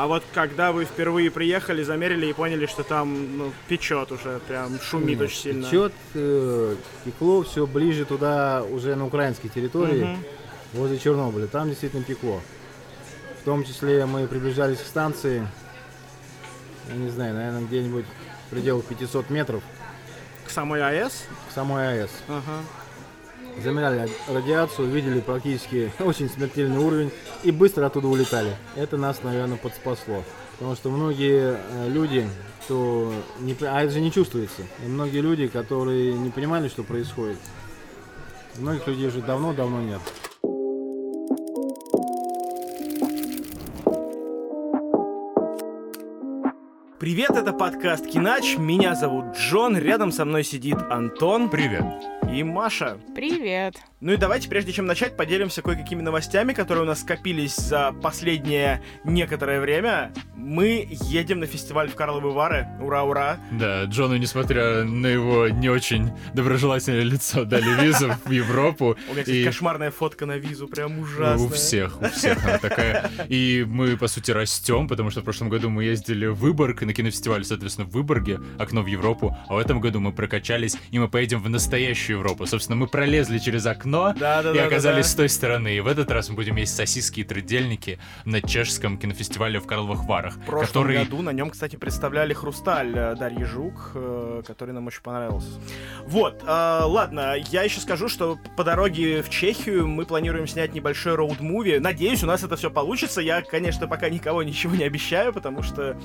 А вот когда вы впервые приехали, замерили и поняли, что там ну, печет уже, прям шумит Нет, очень сильно. Печет, э, пекло все ближе туда, уже на украинской территории, Мгм. возле Чернобыля. Там действительно пекло. В том числе мы приближались к станции, я не знаю, наверное, где-нибудь в пределах 500 метров К самой АЭС? к самой АЭС. Ага. Замеряли радиацию, видели практически очень смертельный уровень и быстро оттуда улетали. Это нас, наверное, подспасло. Потому что многие э, люди, кто не, а это же не чувствуется, и многие люди, которые не понимали, что происходит, многих людей уже давно-давно нет. Привет, это подкаст Кинач. Меня зовут Джон, рядом со мной сидит Антон Привет. И Маша. Привет. Ну и давайте, прежде чем начать, поделимся кое-какими новостями, которые у нас скопились за последнее некоторое время. Мы едем на фестиваль в Карловы Вары. Ура, ура! Да, Джону, несмотря на его не очень доброжелательное лицо, дали визу в Европу. У меня, кстати, кошмарная фотка на визу, прям ужасная. У всех, у всех она такая. И мы, по сути, растем, потому что в прошлом году мы ездили в Выборг, и на кинофестиваль, соответственно, в Выборге, окно в Европу, а в этом году мы прокачались, и мы поедем в настоящую Европу. Собственно, мы пролезли через окно Да-да-да, и оказались да-да. с той стороны. И в этот раз мы будем есть сосиски и трудельники на чешском кинофестивале в Карловых Варах, В прошлом который году на нем, кстати, представляли «Хрусталь» э, Дарьи Жук, э, который нам очень понравился. Вот, э, ладно, я еще скажу, что по дороге в Чехию мы планируем снять небольшой роуд-муви. Надеюсь, у нас это все получится. Я, конечно, пока никого ничего не обещаю, потому что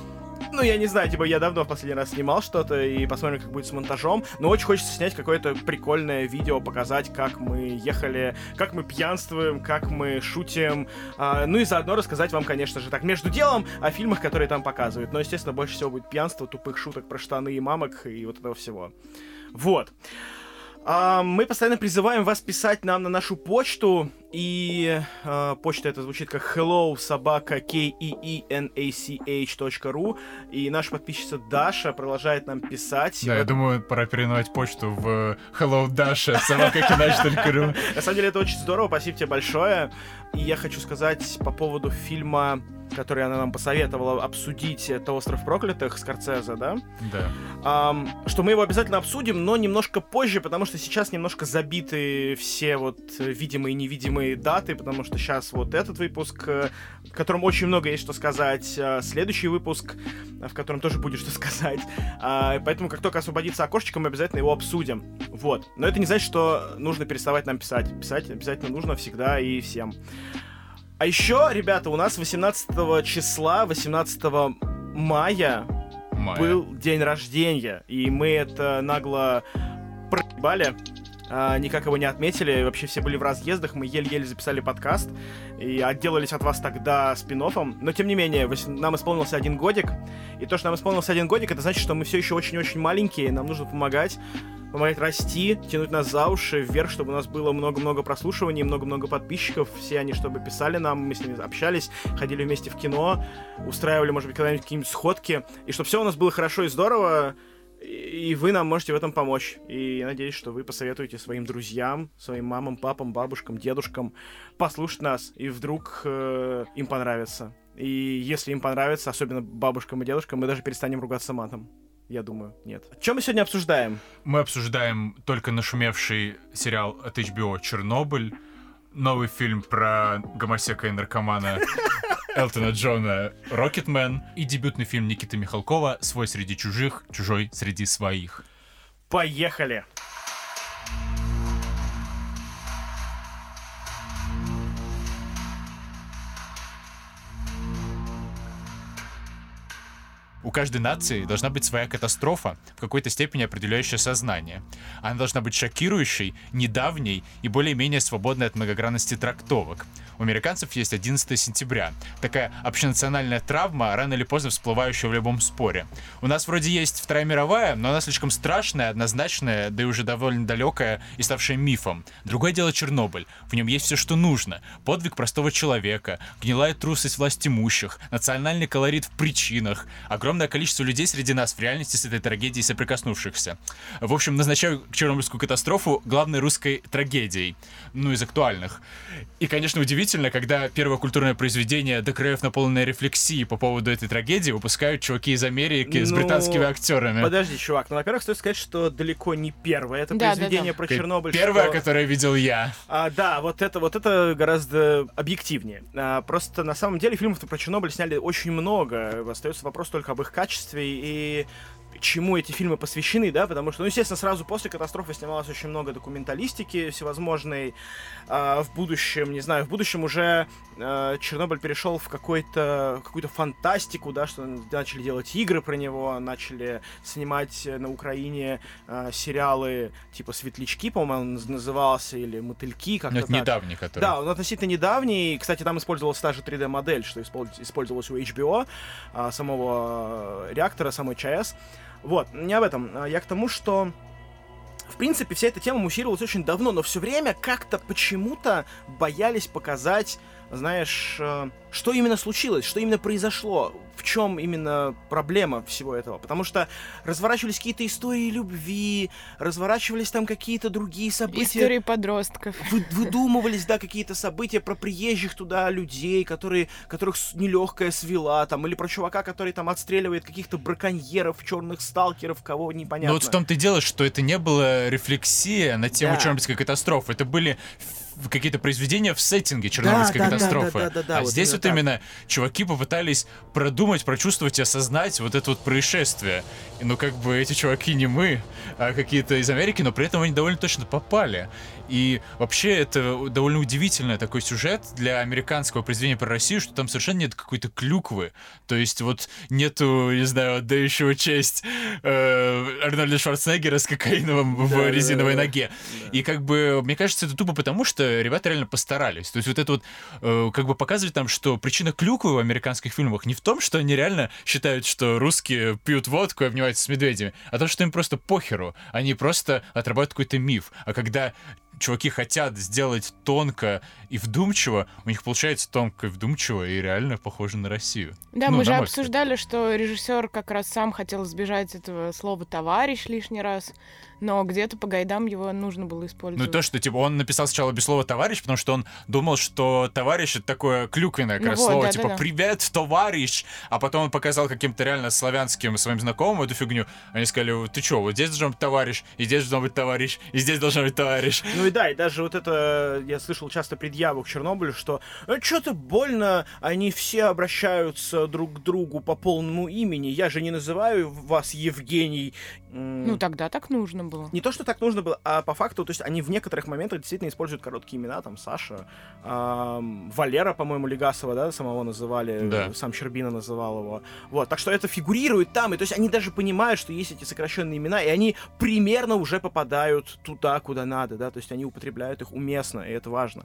ну, я не знаю, типа, я давно в последний раз снимал что-то, и посмотрим, как будет с монтажом, но очень хочется снять какое-то прикольное видео, показать, как мы ехали, как мы пьянствуем, как мы шутим, а, ну и заодно рассказать вам, конечно же, так, между делом о фильмах, которые там показывают. Но, естественно, больше всего будет пьянство, тупых шуток про штаны и мамок и вот этого всего. Вот. А, мы постоянно призываем вас писать нам на нашу почту, и а, почта это звучит как hello собака k e e n a c h.ru, и наша подписчица Даша продолжает нам писать. Да, я Вот, думаю, пора переименовать почту в Hello Dasha, собакакинач.ру. На самом деле это очень здорово, спасибо тебе большое. И я хочу сказать по поводу фильма, который она нам посоветовала обсудить, это «Остров проклятых» Скорцезе, да? Да. Ам, что мы его обязательно обсудим, но немножко позже, потому что сейчас немножко забиты все вот э, видимые и невидимые даты, потому что сейчас вот этот выпуск, э, в котором очень много есть что сказать, э, следующий выпуск, э, в котором тоже будет что сказать. А, Поэтому как только освободится окошечко, мы обязательно его обсудим. Вот. Но это не значит, что нужно переставать нам писать. Писать обязательно нужно всегда и всем. А еще, ребята, у нас 18 числа, 18 мая Майя. был день рождения, и мы это нагло проебали. А, никак его не отметили, вообще все были в разъездах, мы еле-еле записали подкаст и отделались от вас тогда спин но тем не менее, нам исполнился один годик, и то, что нам исполнился один годик, это значит, что мы все еще очень-очень маленькие, нам нужно помогать, помогать расти, тянуть нас за уши вверх, чтобы у нас было много-много прослушиваний, много-много подписчиков, все они чтобы писали нам, мы с ними общались, ходили вместе в кино, устраивали, может быть, когда-нибудь какие-нибудь сходки, и чтобы все у нас было хорошо и здорово, и вы нам можете в этом помочь. И я надеюсь, что вы посоветуете своим друзьям, своим мамам, папам, бабушкам, дедушкам послушать нас, и вдруг э, им понравится. И если им понравится, особенно бабушкам и дедушкам, мы даже перестанем ругаться матом. Я думаю, нет. Что мы сегодня обсуждаем? Мы обсуждаем только нашумевший сериал от HBO «Чернобыль», новый фильм про гомосека и наркомана Элтона Джона «Рокетмен» и дебютный фильм Никиты Михалкова «Свой среди чужих, чужой среди своих». Поехали! У каждой нации должна быть своя катастрофа, в какой-то степени определяющая сознание. Она должна быть шокирующей, недавней и более-менее свободной от многогранности трактовок. У американцев есть 11 сентября. Такая общенациональная травма, рано или поздно всплывающая в любом споре. У нас вроде есть Вторая мировая, но она слишком страшная, однозначная, да и уже довольно далекая и ставшая мифом. Другое дело Чернобыль. В нем есть все, что нужно. Подвиг простого человека, гнилая трусость власть имущих, национальный колорит в причинах, огромное огромное количество людей среди нас в реальности с этой трагедией соприкоснувшихся. В общем, назначаю Чернобыльскую катастрофу главной русской трагедией. Ну, из актуальных. И, конечно, удивительно, когда первое культурное произведение до краев наполненное рефлексией по поводу этой трагедии выпускают чуваки из Америки с Ну, британскими актерами. Подожди, чувак, ну, во-первых, стоит сказать, что далеко не первое это Да, да, произведение да. про Чернобыль. Первое, что- которое видел я. А, да, вот это, вот это гораздо объективнее. А, просто на самом деле фильмов про Чернобыль сняли очень много. Остается вопрос только об их качестве и чему эти фильмы посвящены, да, потому что, ну, естественно, сразу после катастрофы снималось очень много документалистики всевозможной. А, в будущем, не знаю, в будущем уже а, Чернобыль перешел в какой-то, какую-то фантастику, да, что начали делать игры про него, начали снимать на Украине а, сериалы типа «Светлячки», по-моему, он наз- назывался, или «Мотыльки», как-то Ну, это так. недавний, который. Да, он относительно недавний. Кстати, там использовалась та же 3D-модель, что испол- использовалась у HBO, а, самого э, реактора, самой ЧАЭС. Вот, не об этом. А Я к тому, что в принципе, вся эта тема муссировалась очень давно, но все время как-то почему-то боялись показать, знаешь, э, что именно случилось, что именно произошло, в чем именно проблема всего этого. Потому что разворачивались какие-то истории любви, разворачивались там какие-то другие события Истории подростков. вы- выдумывались, да, какие-то события про приезжих туда людей, которые, которых нелегкая свела, там, или про чувака, который там отстреливает каких-то браконьеров, черных сталкеров, кого непонятно. Но вот в том-то и дело, что это не было рефлексия на тему Да. Чернобыльской катастрофы. Это были какие-то произведения в сеттинге Чернобыльской да, да, катастрофы. да, да, да, да, а вот здесь вот так. именно чуваки попытались продумать, прочувствовать и осознать вот это вот происшествие. И, ну, как бы эти чуваки не мы, а какие-то из Америки, но при этом они довольно точно попали. И вообще это довольно удивительный такой сюжет для американского произведения про Россию, что там совершенно нет какой-то клюквы. То есть вот нету, не знаю, отдающего честь э, Арнольда Шварценеггера с кокаиновым в Да, да, резиновой да, да. ноге. И как бы, мне кажется, это тупо потому, что ребята реально постарались. То есть вот это вот, э, как бы показывает нам, что причина клюквы в американских фильмах не в том, что они реально считают, что русские пьют водку и обнимаются с медведями, а то, что им просто похеру. Они просто отрабатывают какой-то миф. А когда чуваки хотят сделать тонко и вдумчиво, у них получается тонко и вдумчиво и реально похоже на Россию. Да, Ну, мы же мой взгляд. обсуждали, что режиссер как раз сам хотел избежать этого слова товарищ лишний раз, но где-то по гайдам его нужно было Ну, использовать. то, что, типа, он написал сначала без слова «товарищ», потому что он думал, что «товарищ» — это такое клюквенное как Ну раз вот, слово, да, типа да, да. «привет, товарищ», а потом он показал каким-то реально славянским своим знакомым эту фигню. Они сказали, ты чё, вот здесь должен быть товарищ, и здесь должен быть товарищ, и здесь должен быть товарищ. Ну и да, и даже вот это, я слышал часто предъяву к Чернобылю, что что-то больно, они все обращаются друг к другу по полному имени, я же не называю вас Евгений. Ну, тогда так нужно было. Не то, что так нужно было, а по факту, то есть они в некоторых моментах действительно используют короткие имена, там Саша, ам, Валера, по-моему, Легасова, да, самого называли, Да. сам Щербина называл его. Вот, так что это фигурирует там, и то есть они даже понимают, что есть эти сокращенные имена, и они примерно уже попадают туда, куда надо, да, то есть они употребляют их уместно, и это важно.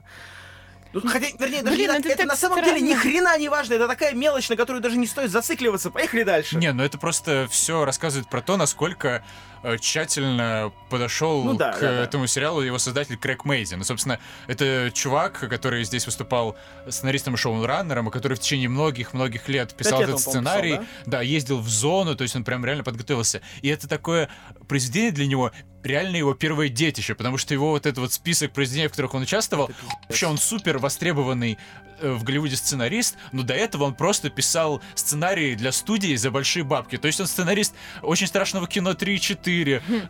Ну, хотя, вернее, даже Блин, не это это, на самом деле ни странно. хрена не важно, это такая мелочь, на которую даже не стоит зацикливаться. Поехали дальше. Не, ну это просто все рассказывает про то, насколько тщательно подошел Ну да, к да, да. этому сериалу его создатель Крэг Мейзи. Ну, собственно, это чувак, который здесь выступал сценаристом и шоураннером, и который в течение многих-многих лет писал лет этот по-моему, сценарий. писал, да, ездил в зону, то есть он прям реально подготовился. И это такое произведение для него реально его первое детище, потому что его вот этот вот список произведений, в которых он участвовал, вообще он супер востребованный э, в Голливуде сценарист, но до этого он просто писал сценарии для студии за большие бабки. То есть он сценарист очень страшного кино 3 и 4,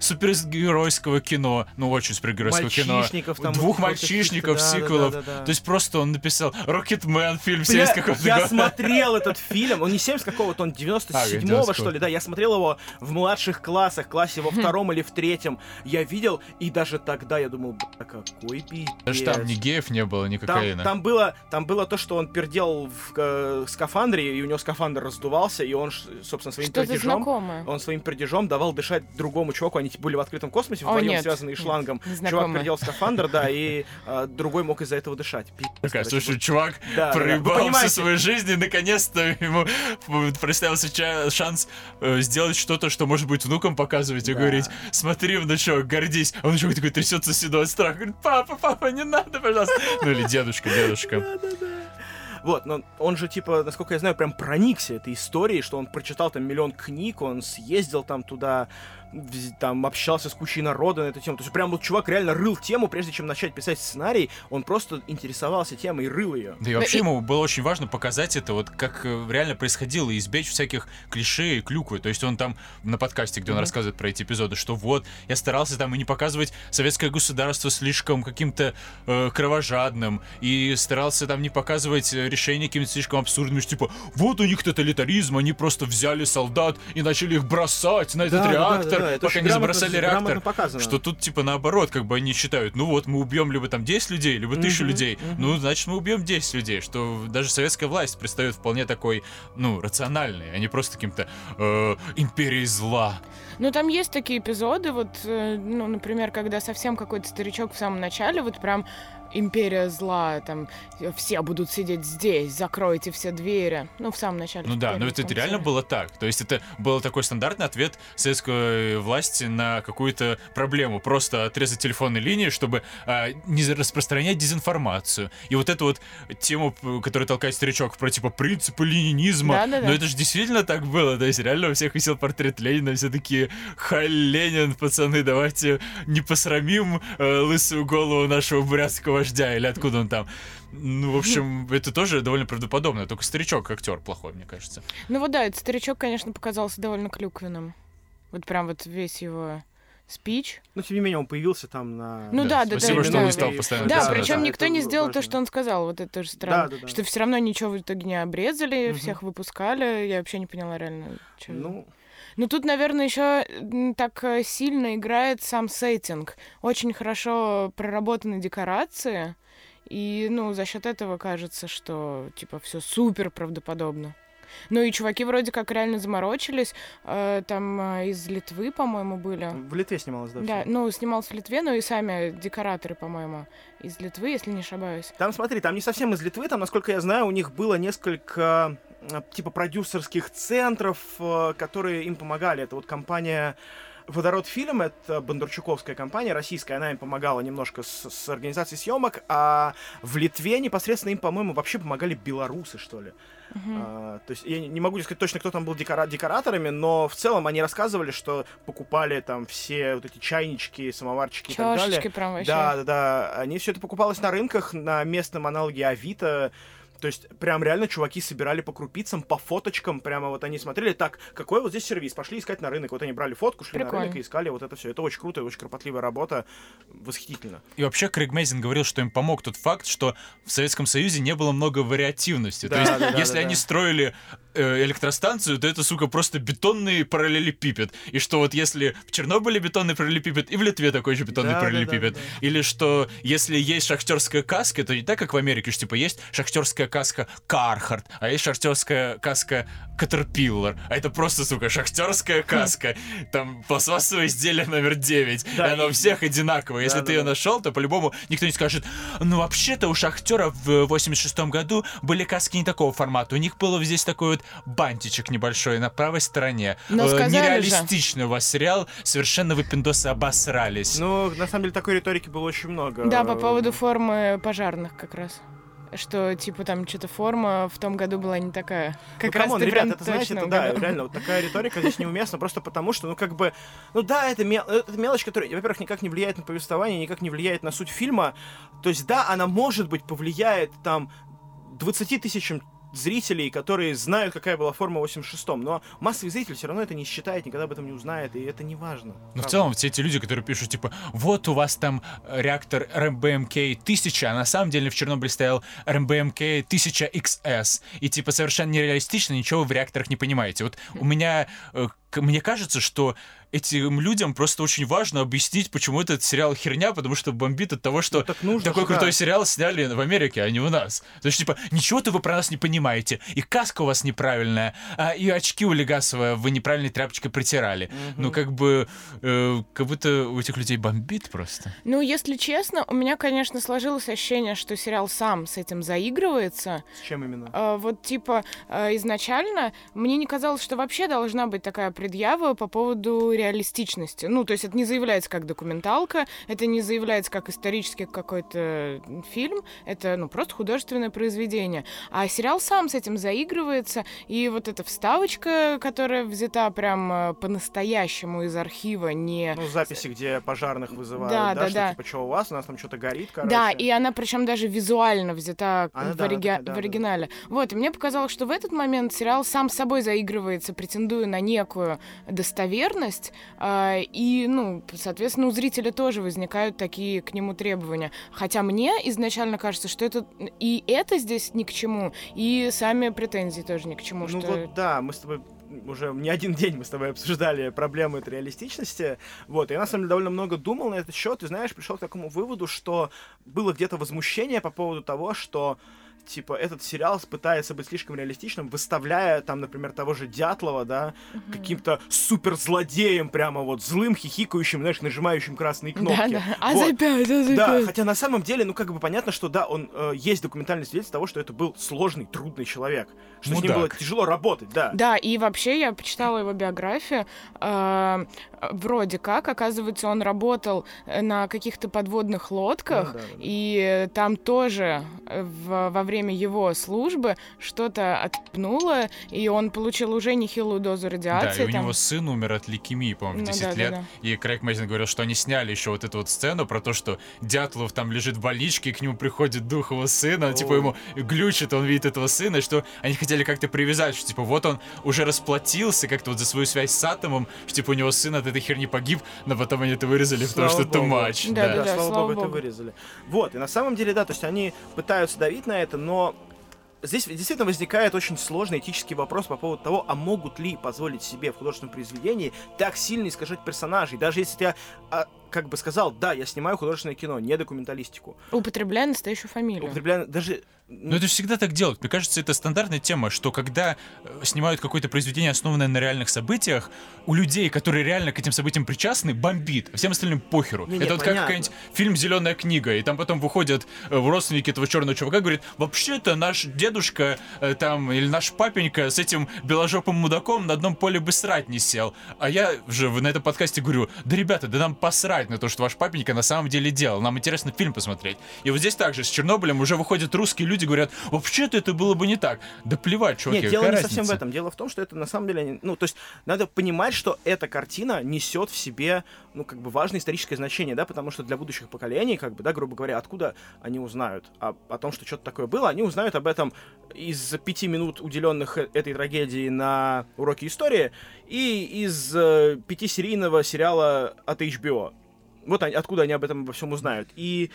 супергеройского кино, ну очень супергеройского кино. Там, Двух мальчишников, да, да, сиквелов. да, да, да. То есть просто он написал Рокетмен фильм Бля, 70 какого-то я года. смотрел этот фильм, он не 70 какого-то, он 97-го, 90-го. что ли, да, я смотрел его в младших классах, классе во втором или в третьем, я видел, и даже тогда я думал, бля, какой пиздец. Даже там ни геев не было, ни Там, кокаина. там было, там было то, что он пердел в э, скафандре, и у него скафандр раздувался, и он, собственно, своим пердежом, он своим пердежом давал дышать другому чуваку. Они были в открытом космосе, О, вдвоем нет, связанные нет, шлангом. Чувак в скафандр, да, и э, другой мог из-за этого дышать. Такая, слушай, чувак Да, всю свою жизнь, и наконец-то ему представился шанс э, сделать что-то, что может быть внукам показывать и Да. говорить, смотри, внучок, гордись. А внучок такой трясется седой от страха, говорит, папа, папа, не надо, пожалуйста. Ну или дедушка, дедушка. Вот, но он же, типа, насколько я знаю, прям проникся этой историей, что он прочитал там миллион книг, он съездил там туда, там общался с кучей народа на эту тему. То есть прям вот чувак реально рыл тему, прежде чем начать писать сценарий, он просто интересовался темой и рыл ее. Да и вообще ему было очень важно показать это, вот как э, реально происходило, и избечь всяких клише и клюквы. То есть он там на подкасте, где он рассказывает про эти эпизоды, что вот, я старался там и не показывать советское государство слишком каким-то э, кровожадным, и старался там не показывать решения какими-то слишком абсурдными, что типа, вот у них тоталитаризм, они просто взяли солдат и начали их бросать на этот Да, да, да, реактор, да, это пока не забросали реактор. показано. Что тут типа наоборот, как бы они считают, ну вот мы убьем либо там 10 людей, либо тысячу людей, ну значит мы убьем 10 людей, что даже советская власть предстает вполне такой, ну, рациональной, а не просто каким-то э, империей зла. Ну, там есть такие эпизоды, вот, э, ну, например, когда совсем какой-то старичок в самом начале, вот прям империя зла, там, все будут сидеть здесь, закройте все двери. Ну, в самом начале. Ну да, но это, это самом реально было так. То есть это был такой стандартный ответ советской власти на какую-то проблему. Просто отрезать телефонные линии, чтобы а, не распространять дезинформацию. И вот эту вот тему, которую толкает старичок про типа принципы ленинизма. Да-да-да. Но это же действительно так было. То есть реально у всех висел портрет Ленина, все такие, халь Ленин, пацаны, давайте не посрамим э, лысую голову нашего бурятского вождя, или откуда он там. Ну, в общем, это тоже довольно правдоподобно, только старичок актер плохой, мне кажется. Ну вот да, этот старичок, конечно, показался довольно клюквенным. Вот прям вот весь его спич. Но тем не менее он появился там на... Ну да, да, Спасибо, да, что да, он да. не стал постоянно Да, причем да, никто не сделал то, важно. что он сказал. Вот это тоже странно. Да, да, да. Что все равно ничего в итоге не обрезали, Мгм. всех выпускали. Я вообще не поняла реально. чё. Ну, Ну тут, наверное, еще так э, сильно играет сам сеттинг. Очень хорошо проработаны декорации. И, ну, за счет этого кажется, что, типа, все супер правдоподобно. Ну и чуваки вроде как реально заморочились. Э, там э, из Литвы, по-моему, были. в Литве снималось, да. Да, всё. ну, снимался в Литве, но и сами декораторы, по-моему, из Литвы, если не ошибаюсь. Там, смотри, там не совсем из Литвы, там, насколько я знаю, у них было несколько типа продюсерских центров, э, которые им помогали. Это вот компания Водород фильм, это Бондарчуковская компания, российская, она им помогала немножко с, с организацией съемок, а в Литве непосредственно им, по-моему, вообще помогали белорусы, что ли. А, то есть я не- могу сказать точно, кто там был декора- декораторами, но в целом они рассказывали, что покупали там все вот эти чайнички, самоварчики и так далее. Чашечки прям вообще. Да, да, да. Они все это покупалось на рынках, на местном аналоге Авито. То есть, прям реально чуваки собирали по крупицам, по фоточкам, прямо вот они смотрели, так, какой вот здесь сервис, пошли искать на рынок. Вот они брали фотку, шли на Прикольно. рынок и искали вот это все. Это очень круто, очень кропотливая работа, восхитительно. И вообще Крейг Мейзин говорил, что им помог тот факт, что в Советском Союзе не было много вариативности. Да, То есть, да, да, если да, они да. строили электростанцию, то это, сука, просто бетонный параллелепипед. И что вот если в Чернобыле бетонный параллелепипед, и в Литве такой же бетонный Да, да, параллелепипед. да, да. Или что если есть шахтерская каска, то не так, как в Америке, что типа есть шахтерская каска Кархарт, а есть шахтерская каска Caterpillar. А это просто, сука, шахтерская каска. Там пластмассовое изделие номер 9. Да, и оно и- у всех одинаковое. Если Да, ты да, ее да. нашел, то по-любому никто не скажет, ну вообще-то у шахтера в 86 году были каски не такого формата. У них было здесь такой вот бантичек небольшой на правой стороне. Но Э, сказали же. Нереалистичный у вас сериал. Совершенно вы пиндосы обосрались. Ну, на самом деле, такой риторики было очень много. Да, по поводу формы пожарных как раз. Что, типа, там что-то форма в том году была не такая. Как ну, раз come on, ты ребят, прям это, точно это, да, реально, вот такая риторика здесь неуместна, просто потому что, ну, как бы, ну, да, это, мел- это мелочь, которая, во-первых, никак не влияет на повествование, никак не влияет на суть фильма, то есть, да, она, может быть, повлияет, там, 20 тысячам зрителей, которые знают, какая была форма в 86-м, но массовый зритель все равно это не считает, никогда об этом не узнает, и это не важно. Но в целом все эти люди, которые пишут, типа, вот у вас там э, реактор РМБМК 1000, а на самом деле в Чернобыле стоял РМБМК 1000XS. И типа совершенно нереалистично, ничего вы в реакторах не понимаете. Вот у меня, э, мне кажется, что этим людям просто очень важно объяснить, почему этот сериал херня, потому что бомбит от того, что Ну, так нужно такой да. крутой сериал сняли в Америке, а не у нас. То есть, типа, ничего-то вы про нас не понимаете, и каска у вас неправильная, а, и очки у Легасова вы неправильной тряпочкой притирали. Ну, как бы, э, как будто у этих людей бомбит просто. Ну, если честно, у меня, конечно, сложилось ощущение, что сериал сам с этим заигрывается. С чем именно? А, вот, типа, а, изначально мне не казалось, что вообще должна быть такая предъява по поводу реалистичности. Ну, то есть это не заявляется как документалка, это не заявляется как исторический какой-то фильм, это, ну, просто художественное произведение. А сериал сам с этим заигрывается, и вот эта вставочка, которая взята прям э, по-настоящему из архива, не... Ну, записи, где пожарных вызывают, Да, да, да, что да. типа, что у вас, у нас там что-то горит, короче. Да, и она причем даже визуально взята Она, в, да, ориги- такая, да, в да. оригинале. Вот, и мне показалось, что в этот момент сериал сам собой заигрывается, претендуя на некую достоверность, а, и, ну, соответственно, у зрителя тоже возникают такие к нему требования. Хотя мне изначально кажется, что это и это здесь ни к чему, и сами претензии тоже ни к чему. Ну что... вот да, мы с тобой уже не один день мы с тобой обсуждали проблемы этой реалистичности. Вот, я на самом деле довольно много думал на этот счет, и знаешь, пришел к такому выводу, что было где-то возмущение по поводу того, что типа этот сериал пытается быть слишком реалистичным, выставляя там, например, того же Дятлова, да, каким-то супер злодеем, прямо вот злым, хихикающим, знаешь, нажимающим красные кнопки. Да, да. А Вот. за пять, а Да, хотя на самом деле, ну как бы понятно, что да, он э, есть документальный свидетельство того, что это был сложный, трудный человек, что с ним Мудак. было тяжело работать, да. Да, и вообще я почитала его биографию. э, вроде как, оказывается, он работал э, на каких-то подводных лодках, Ну да, да, да. и там тоже э, в- во время его службы что-то отпнуло, и он получил уже нехилую дозу Да, радиации. и у там. него сын умер от лейкемии, по-моему, в Ну 10 да, да, лет. да. И Крейг Мэйзен говорил, что они сняли еще вот эту вот сцену про то, что Дятлов там лежит в больничке, и к нему приходит дух его сына, он, типа ему глючит, он видит этого сына, и что они хотели как-то привязать, что типа вот он уже расплатился как-то вот за свою связь с Атомом, что типа у него сын от этой херни погиб, но потом они это вырезали, потому Слава что это богу. матч. Да, Да, да, да, слава, слава богу, это богу. вырезали. Вот, и на самом деле, да, то есть они пытаются давить на это, но здесь действительно возникает очень сложный этический вопрос по поводу того, а могут ли позволить себе в художественном произведении так сильно искажать персонажей, даже если я а, как бы сказал, да, я снимаю художественное кино, не документалистику. Употребляя настоящую фамилию. Употребляю даже... Но это всегда так делают. Мне кажется, это стандартная тема, что когда э, снимают какое-то произведение, основанное на реальных событиях, у людей, которые реально к этим событиям причастны, бомбит. а Всем остальным похеру. Не-не, это вот как понятно. какой-нибудь фильм Зеленая книга, и там потом выходят э, родственники этого черного чувака и говорят: вообще-то наш дедушка э, там или наш папенька с этим беложопым мудаком на одном поле бы срать не сел. А я же на этом подкасте говорю: да ребята, да нам посрать на то, что ваш папенька на самом деле делал. Нам интересно фильм посмотреть. И вот здесь также с Чернобылем уже выходят русские люди, говорят, вообще-то это было бы не так. Да плевать, чуваки, Нет, дело не совсем в разница? этом. Дело в том, что это на самом деле... Ну, то есть надо понимать, что эта картина несет в себе, ну, как бы важное историческое значение, да, потому что для будущих поколений, как бы, да, грубо говоря, откуда они узнают о, о том, что что-то такое было, они узнают об этом из пяти минут, уделенных э- этой трагедии на уроки истории, и из э, пятисерийного сериала от HBO. Вот они- откуда они об этом обо всем узнают. И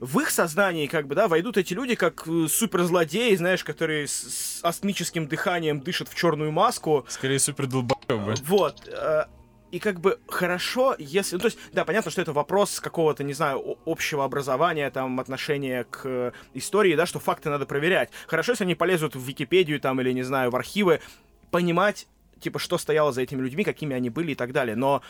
в их сознании, как бы, да, войдут эти люди как э, суперзлодеи, знаешь, которые с, с астмическим дыханием дышат в черную маску. Скорее супер долбоебы. Вот. э, И как бы хорошо, если... Ну, то есть, да, понятно, что это вопрос какого-то, не знаю, общего образования, там, отношения к э, истории, да, что факты надо проверять. Хорошо, если они полезут в Википедию, там, или, не знаю, в архивы, понимать, типа, что стояло за этими людьми, какими они были и так далее. Но,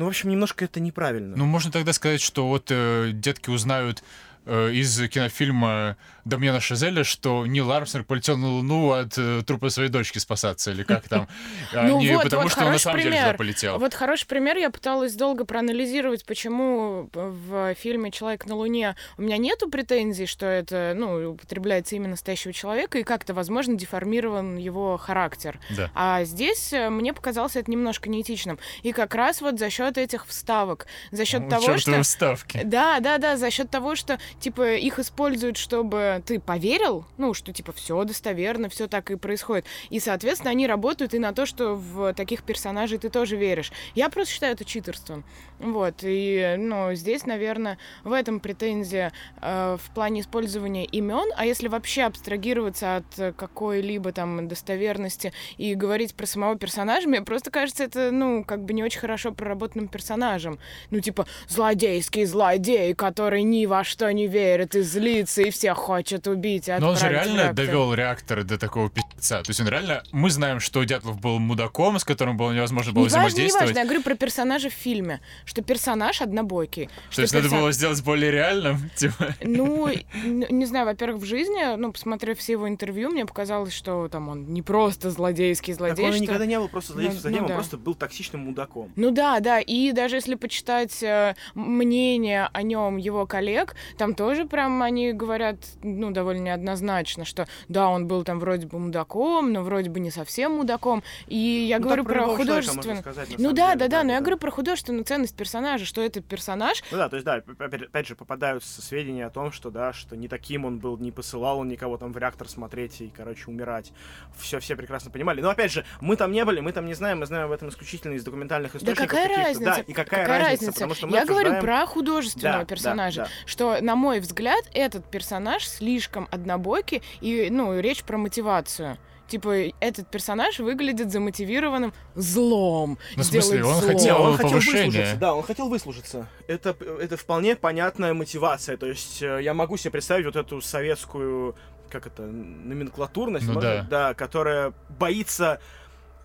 ну, в общем, немножко это неправильно. Ну, можно тогда сказать, что вот э, детки узнают из кинофильма Дамьена Шазеля, что Нил Армстронг полетел на Луну от э, трупа своей дочки спасаться, или как там. А Ну не вот, потому, вот что он на самом деле пример. туда полетел. Вот хороший пример. Я пыталась долго проанализировать, почему в фильме «Человек на Луне» у меня нету претензий, что это, ну, употребляется имя настоящего человека, и как-то, возможно, деформирован его характер. Да. А здесь э, мне показалось это немножко неэтичным. И как раз вот за счет этих вставок, за счет Ну, того, что... вставки. Да, да, да, за счет того, что, типа, их используют, чтобы ты поверил, ну, что, типа, все достоверно, все так и происходит. И, соответственно, они работают и на то, что в таких персонажей ты тоже веришь. Я просто считаю это читерством. Вот, и, ну, здесь, наверное, в этом претензия э, в плане использования имен, а если вообще абстрагироваться от какой-либо там достоверности и говорить про самого персонажа, мне просто кажется это, ну, как бы не очень хорошо проработанным персонажем. Ну, типа, злодейский злодей, который ни во что не верит и злится, и всех хочет убить и Но он же реально реактор. довел реакторы до такого пи***ца. То есть он реально... Мы знаем, что Дятлов был мудаком, с которым было невозможно было Не важно, не взаимодействовать. важно, я говорю про персонажа в фильме, что персонаж однобокий. То что есть надо персон- было сделать более реальным, типа... Ну, не знаю, во-первых, в жизни, ну, посмотрев все его интервью, мне показалось, что там он не просто злодейский Так злодей, он что- никогда не был просто злодеем, Ну, злодеем, ну он да. просто был токсичным мудаком. Ну да, да, и даже если почитать э, мнение о нем его коллег, там тоже прям они говорят, ну, довольно неоднозначно, что да, он был там вроде бы мудаком, но вроде бы не совсем мудаком. И я Ну, говорю про художественную... сказать, Ну да, деле, да, да, но я да. говорю про художественную ценность персонажа, что этот персонаж Ну да, то есть, да, опять, же, попадаются сведения о том, что, да, что не таким он был, не посылал он никого там в реактор смотреть и, короче, умирать. Все, все прекрасно понимали. Но, опять же, мы там не были, мы там не знаем, мы знаем об этом исключительно из документальных Да источников. какая каких-то. разница? Да, и какая, разница? Потому что мы Я говорю обсуждаем- про художественного Да, да, персонажа. да. Что, на мой взгляд, этот персонаж слишком однобокий, и, ну, речь про мотивацию. Типа, этот персонаж выглядит замотивированным злом. Ну, в смысле, он зло. хотел- он хотел повышение. выслужиться, да, он хотел выслужиться. Это, это вполне понятная мотивация. То есть э, я могу себе представить вот эту советскую, как это, номенклатурность, Ну может да. да, которая боится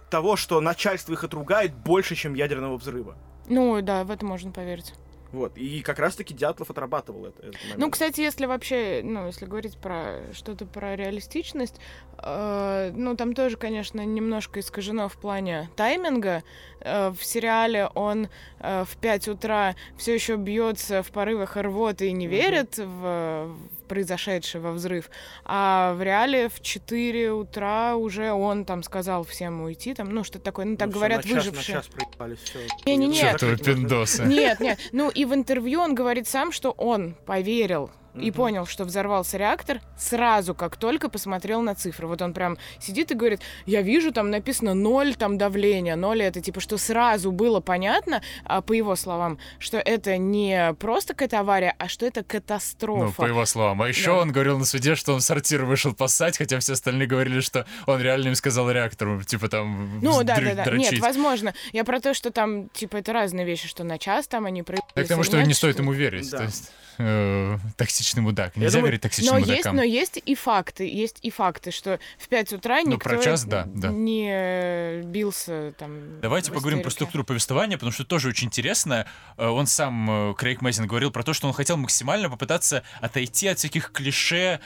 того, что начальство их отругает больше, чем ядерного взрыва. Ну, да, в это можно поверить. Вот. И как раз-таки Дятлов отрабатывал это. этот момент. Ну, кстати, если вообще, ну, если говорить про что-то про реалистичность, э, ну, там тоже, конечно, немножко искажено в плане тайминга. Э, в сериале он э, в 5 утра все еще бьется в порывах рвоты и не Мгм. верит в, во взрыв. А в реале в 4 утра уже он там сказал всем уйти, там, ну, что-то такое. Ну, так Ну, говорят на час, выжившие. На час всё. Не-не-не. Чёртовы Закрыть можно. пиндосы. Нет, нет. Ну и в интервью он говорит сам, что он поверил и Мгм. понял, что взорвался реактор сразу, как только посмотрел на цифры. Вот он прям сидит и говорит, я вижу, там написано ноль, там давление, ноль это типа, что сразу было понятно, а, по его словам, что это не просто какая-то авария, а что это Ну, катастрофа. по его словам. А еще Да. он говорил на суде, что он в сортир вышел поссать, хотя все остальные говорили, что он реально им сказал реактору, типа там Ну да, да, да. Нет, возможно. Я про то, что там, типа, это разные вещи, что на час там они потому или что не стоит ему верить. Да. То есть э, токсичный мудак. Нельзя думаю, верить токсичным Но есть, мудакам. но есть и факты, есть и факты, что в 5 утра Ну, никто про час, да, да. не бился там. Давайте поговорим про структуру повествования, потому что тоже очень интересно. Э, Он сам, э, Крейг Мэзин, говорил про то, что он хотел максимально попытаться отойти от всяких клише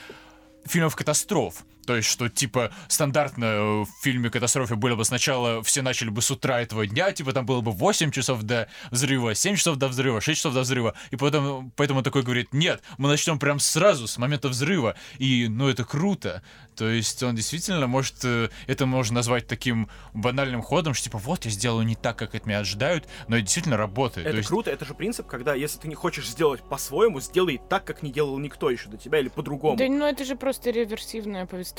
фильмов катастроф. То есть, что, типа, стандартно э, в фильме катастрофе было бы сначала все начали бы с утра этого дня, типа, там было бы 8 часов до взрыва, 7 часов до взрыва, 6 часов до взрыва. И потом, поэтому он такой говорит, нет, мы начнем прям сразу, с момента взрыва. И, ну, это круто. То есть он действительно может, э, это можно назвать таким банальным ходом, что, типа, вот, я сделаю не так, как от меня ожидают, но это действительно работает. То Это есть, круто, это же принцип, когда если ты не хочешь сделать по-своему, сделай так, как не делал никто еще до тебя, или по-другому. Да, ну это же просто реверсивное повествование.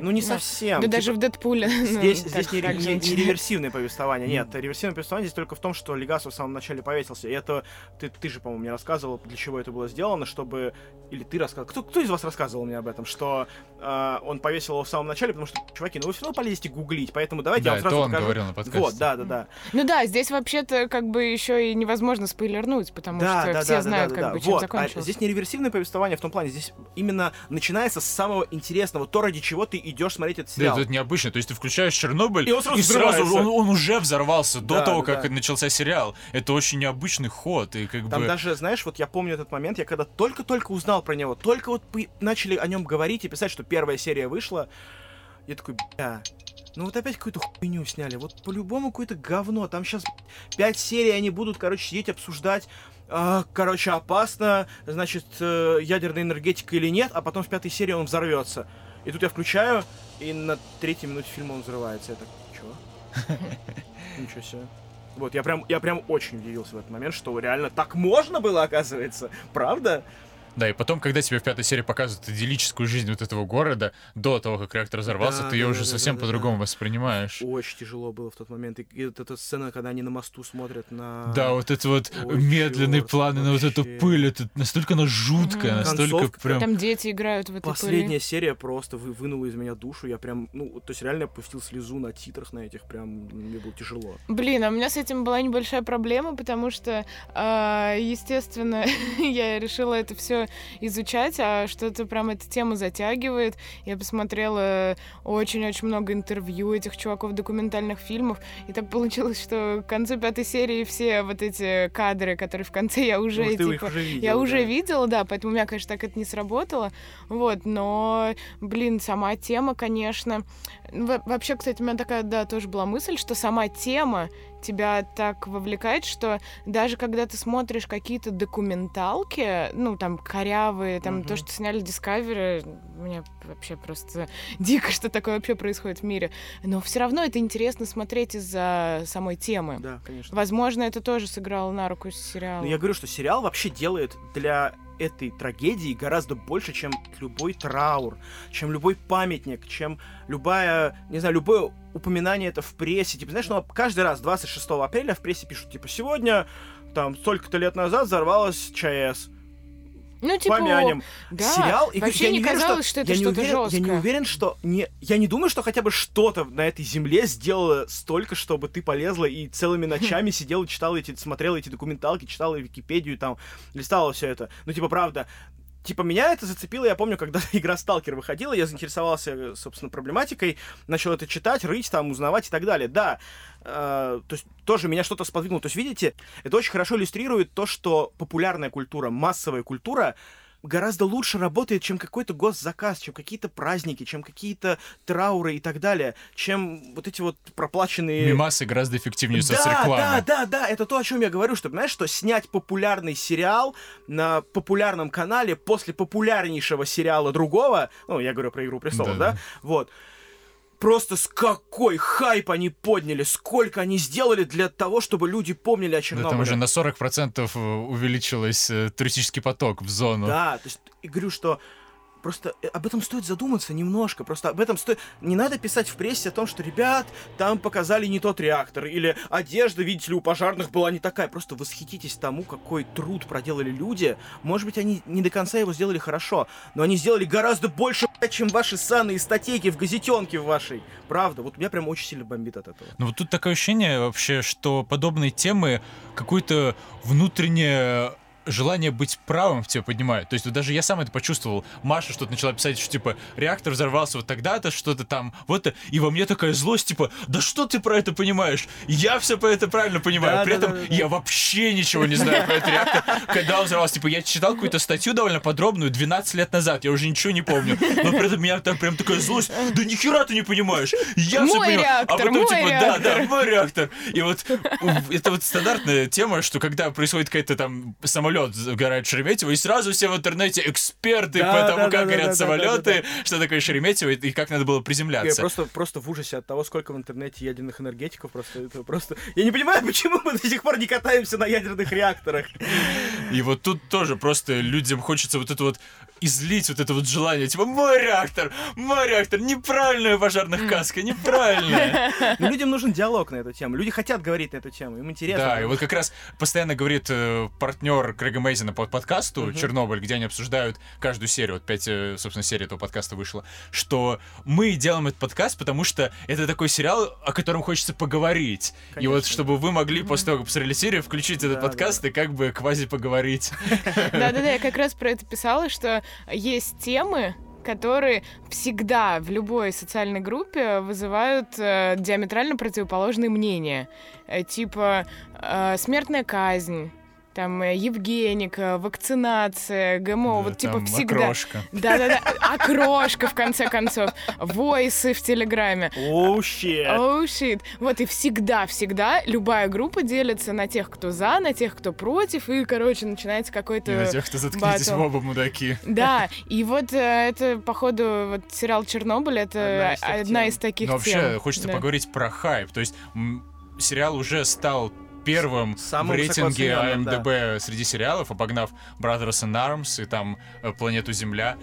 Ну не совсем. Да типа, даже в Дэдпуле. ну, Здесь, здесь не, реверсивное повествование. Нет, реверсивное повествование здесь только в том, что Легасов в самом начале повесился. И это ты, ты же, по-моему, мне рассказывал, для чего это было сделано, чтобы. Или ты рассказывал. Кто, кто из вас рассказывал мне об этом? Что э, он повесил его в самом начале, потому что, чуваки, ну вы все равно полезете гуглить, поэтому давайте да, я вам сразу он покажу. говорил на подкасте. Вот, да, да, да. Ну да, здесь вообще-то как бы еще и невозможно спойлернуть, потому да, что да, все да, знают, да, как да, бы, чем вот. закончилось. А здесь не реверсивное повествование в том плане, здесь именно начинается с самого интересного, то, ради чего ты идешь смотреть этот Да, сериал. это необычно. То есть ты включаешь Чернобыль, И он сразу сразу взрывается. он, он уже взорвался до Да, того, да, как да. начался сериал. Это очень необычный ход. И как Там бы... даже, знаешь, вот я помню этот момент, я когда только-только узнал про него, только вот начали о нем говорить и писать, что первая серия вышла, я такой, бля, ну вот опять какую-то хуйню сняли, вот по-любому какое-то говно, там сейчас пять серий они будут, короче, сидеть, обсуждать, а, короче, опасно, значит, э, ядерная энергетика или нет, а потом в пятой серии он взорвется. И тут я включаю, и на третьей минуте фильма он взрывается. Я так, чё? Ничего себе. Вот, я прям, я прям очень удивился в этот момент, что реально так можно было, оказывается. Правда? Да, и потом, когда тебе в пятой серии показывают идиллическую жизнь вот этого города, до того, как реактор взорвался, Да, ты ее да, уже да, совсем да, по-другому да. воспринимаешь. Очень тяжело было в тот момент. И, и вот эта сцена, когда они на мосту смотрят на... Да, вот это вот Ой, медленные чёрт, планы на вот эту вообще. пыль, это настолько она жуткая, Мгм. настолько Концовка. прям... Там дети играют в этой Последняя серия просто вы, вынула из меня душу. Я прям, ну, то есть реально пустил слезу на титрах на этих. Прям мне было тяжело. Блин, а у меня с этим была небольшая проблема, потому что, а, естественно, я решила это все изучать, а что-то прям эта тема затягивает. Я посмотрела очень-очень много интервью этих чуваков документальных фильмов, и так получилось, что к концу пятой серии все вот эти кадры, которые в конце я уже, ты, типа, уже видел, я да. уже видела, да, поэтому у меня, конечно, так это не сработало, вот, но, блин, сама тема, конечно, Во- вообще, кстати, у меня такая, да, тоже была мысль, что сама тема тебя так вовлекает, что даже когда ты смотришь какие-то документалки, ну, там, корявые, там, Мгм. то, что сняли Discovery, мне вообще просто дико, что такое вообще происходит в мире, но все равно это интересно смотреть из-за самой темы. Да, конечно. Возможно, это тоже сыграло на руку сериала. Но я говорю, что сериал вообще делает для этой трагедии гораздо больше, чем любой траур, чем любой памятник, чем любая, не знаю, любое упоминание это в прессе. Типа, знаешь, ну, каждый раз 26 апреля в прессе пишут, типа, сегодня, там, столько-то лет назад взорвалась ЧАЭС. Ну, типа, Помянем. да, сериал. И вообще я не уверен, казалось, что это я не что-то уверен, Я не жесткое. уверен, что... Не, я не думаю, что хотя бы что-то на этой земле сделало столько, чтобы ты полезла и целыми ночами сидела, читала эти, смотрела эти документалки, читала Википедию, там, листала все это. Ну, типа, правда, Типа, меня это зацепило, я помню, когда игра Сталкер выходила, я заинтересовался, собственно, проблематикой, начал это читать, рыть, там, узнавать и так далее. Да, э, то есть тоже меня что-то сподвигнуло. То есть, видите, это очень хорошо иллюстрирует то, что популярная культура, массовая культура гораздо лучше работает, чем какой-то госзаказ, чем какие-то праздники, чем какие-то трауры и так далее, чем вот эти вот проплаченные... Мимасы гораздо эффективнее Да, соцрекламы. да, да, да, это то, о чем я говорю, что, понимаешь, что снять популярный сериал на популярном канале после популярнейшего сериала другого, ну, я говорю про «Игру престолов», Да-да. да, вот, просто с какой хайп они подняли, сколько они сделали для того, чтобы люди помнили о Да, Чернобыле. там уже на 40% увеличилось э, туристический поток в зону. Да, то есть, и говорю, что просто э, об этом стоит задуматься немножко. Просто об этом стоит... Не надо писать в прессе о том, что, ребят, там показали не тот реактор, или одежда, видите ли, у пожарных была не такая. Просто восхититесь тому, какой труд проделали люди. Может быть, они не до конца его сделали хорошо, но они сделали гораздо больше, чем ваши санные статейки в газетенке вашей. Правда, вот меня прям очень сильно бомбит от этого. Ну вот тут такое ощущение вообще, что подобные темы какое-то внутреннее желание быть правым в тебе поднимают. То есть вот даже я сам это почувствовал. Маша что-то начала писать, что типа реактор взорвался вот тогда-то, что-то там, вот и во мне такая злость, типа, да что ты про это понимаешь? Я все про это правильно понимаю. Да, При да, этом да, да, да. я вообще ничего не знаю про этот реактор. Когда он взорвался, типа, я читал какую-то статью довольно подробную 12 лет назад, я уже ничего не помню. Но при этом меня там прям такая злость, да нихера ты не понимаешь. Я все Мой понимаю. реактор, а потом, мой типа, да, да, реактор. мой реактор. И вот это вот стандартная тема, что когда происходит какая-то там самолет сгорает в Шереметьево, и сразу все в интернете эксперты Да, по тому, да, да, как да, горят да, да, самолеты, да, что такое Шереметьево и как надо было Я приземляться. просто, просто в ужасе от того, сколько в интернете ядерных энергетиков. Просто это просто. Я не понимаю, почему мы до сих пор не катаемся на ядерных реакторах. И вот тут тоже просто людям хочется вот это вот излить вот это вот желание, типа, мой реактор, мой реактор, неправильная пожарная каска, неправильная. Но людям нужен диалог на эту тему. Люди хотят говорить на эту тему. Им интересно. Да, и вот как раз постоянно говорит э, партнер Крэга Мейзена по подкасту Мгм. «Чернобыль», где они обсуждают каждую серию, вот пять, э, собственно, серий этого подкаста вышло, что мы делаем этот подкаст, потому что это такой сериал, о котором хочется поговорить. И Конечно. вот чтобы вы могли после того, как посмотрели серию, включить этот Да, подкаст и как бы квази поговорить. Да-да-да, я как раз про это писала, что есть темы, которые всегда в любой социальной группе вызывают э, диаметрально противоположные мнения. Э, типа э, смертная казнь, там э, Евгеника, вакцинация, ГМО, вот типа всегда. окрошка. Да-да-да, окрошка, в конце концов, войсы в Телеграме. Оу, щет. Oh shit. Вот и всегда-всегда любая группа делится на тех, кто за, на тех, кто против, и, короче, начинается какой-то... И на тех, кто заткнитесь батл. в оба мудаки. Да, и вот э, это, походу, вот сериал «Чернобыль» — это Одна из одна тем. из таких Но тем. вообще хочется Да. поговорить про хайп. То есть сериал уже стал первым Самым в рейтинге высокооцененным, да. Среди сериалов, обогнав Brothers in Arms и там э, Планету Земля.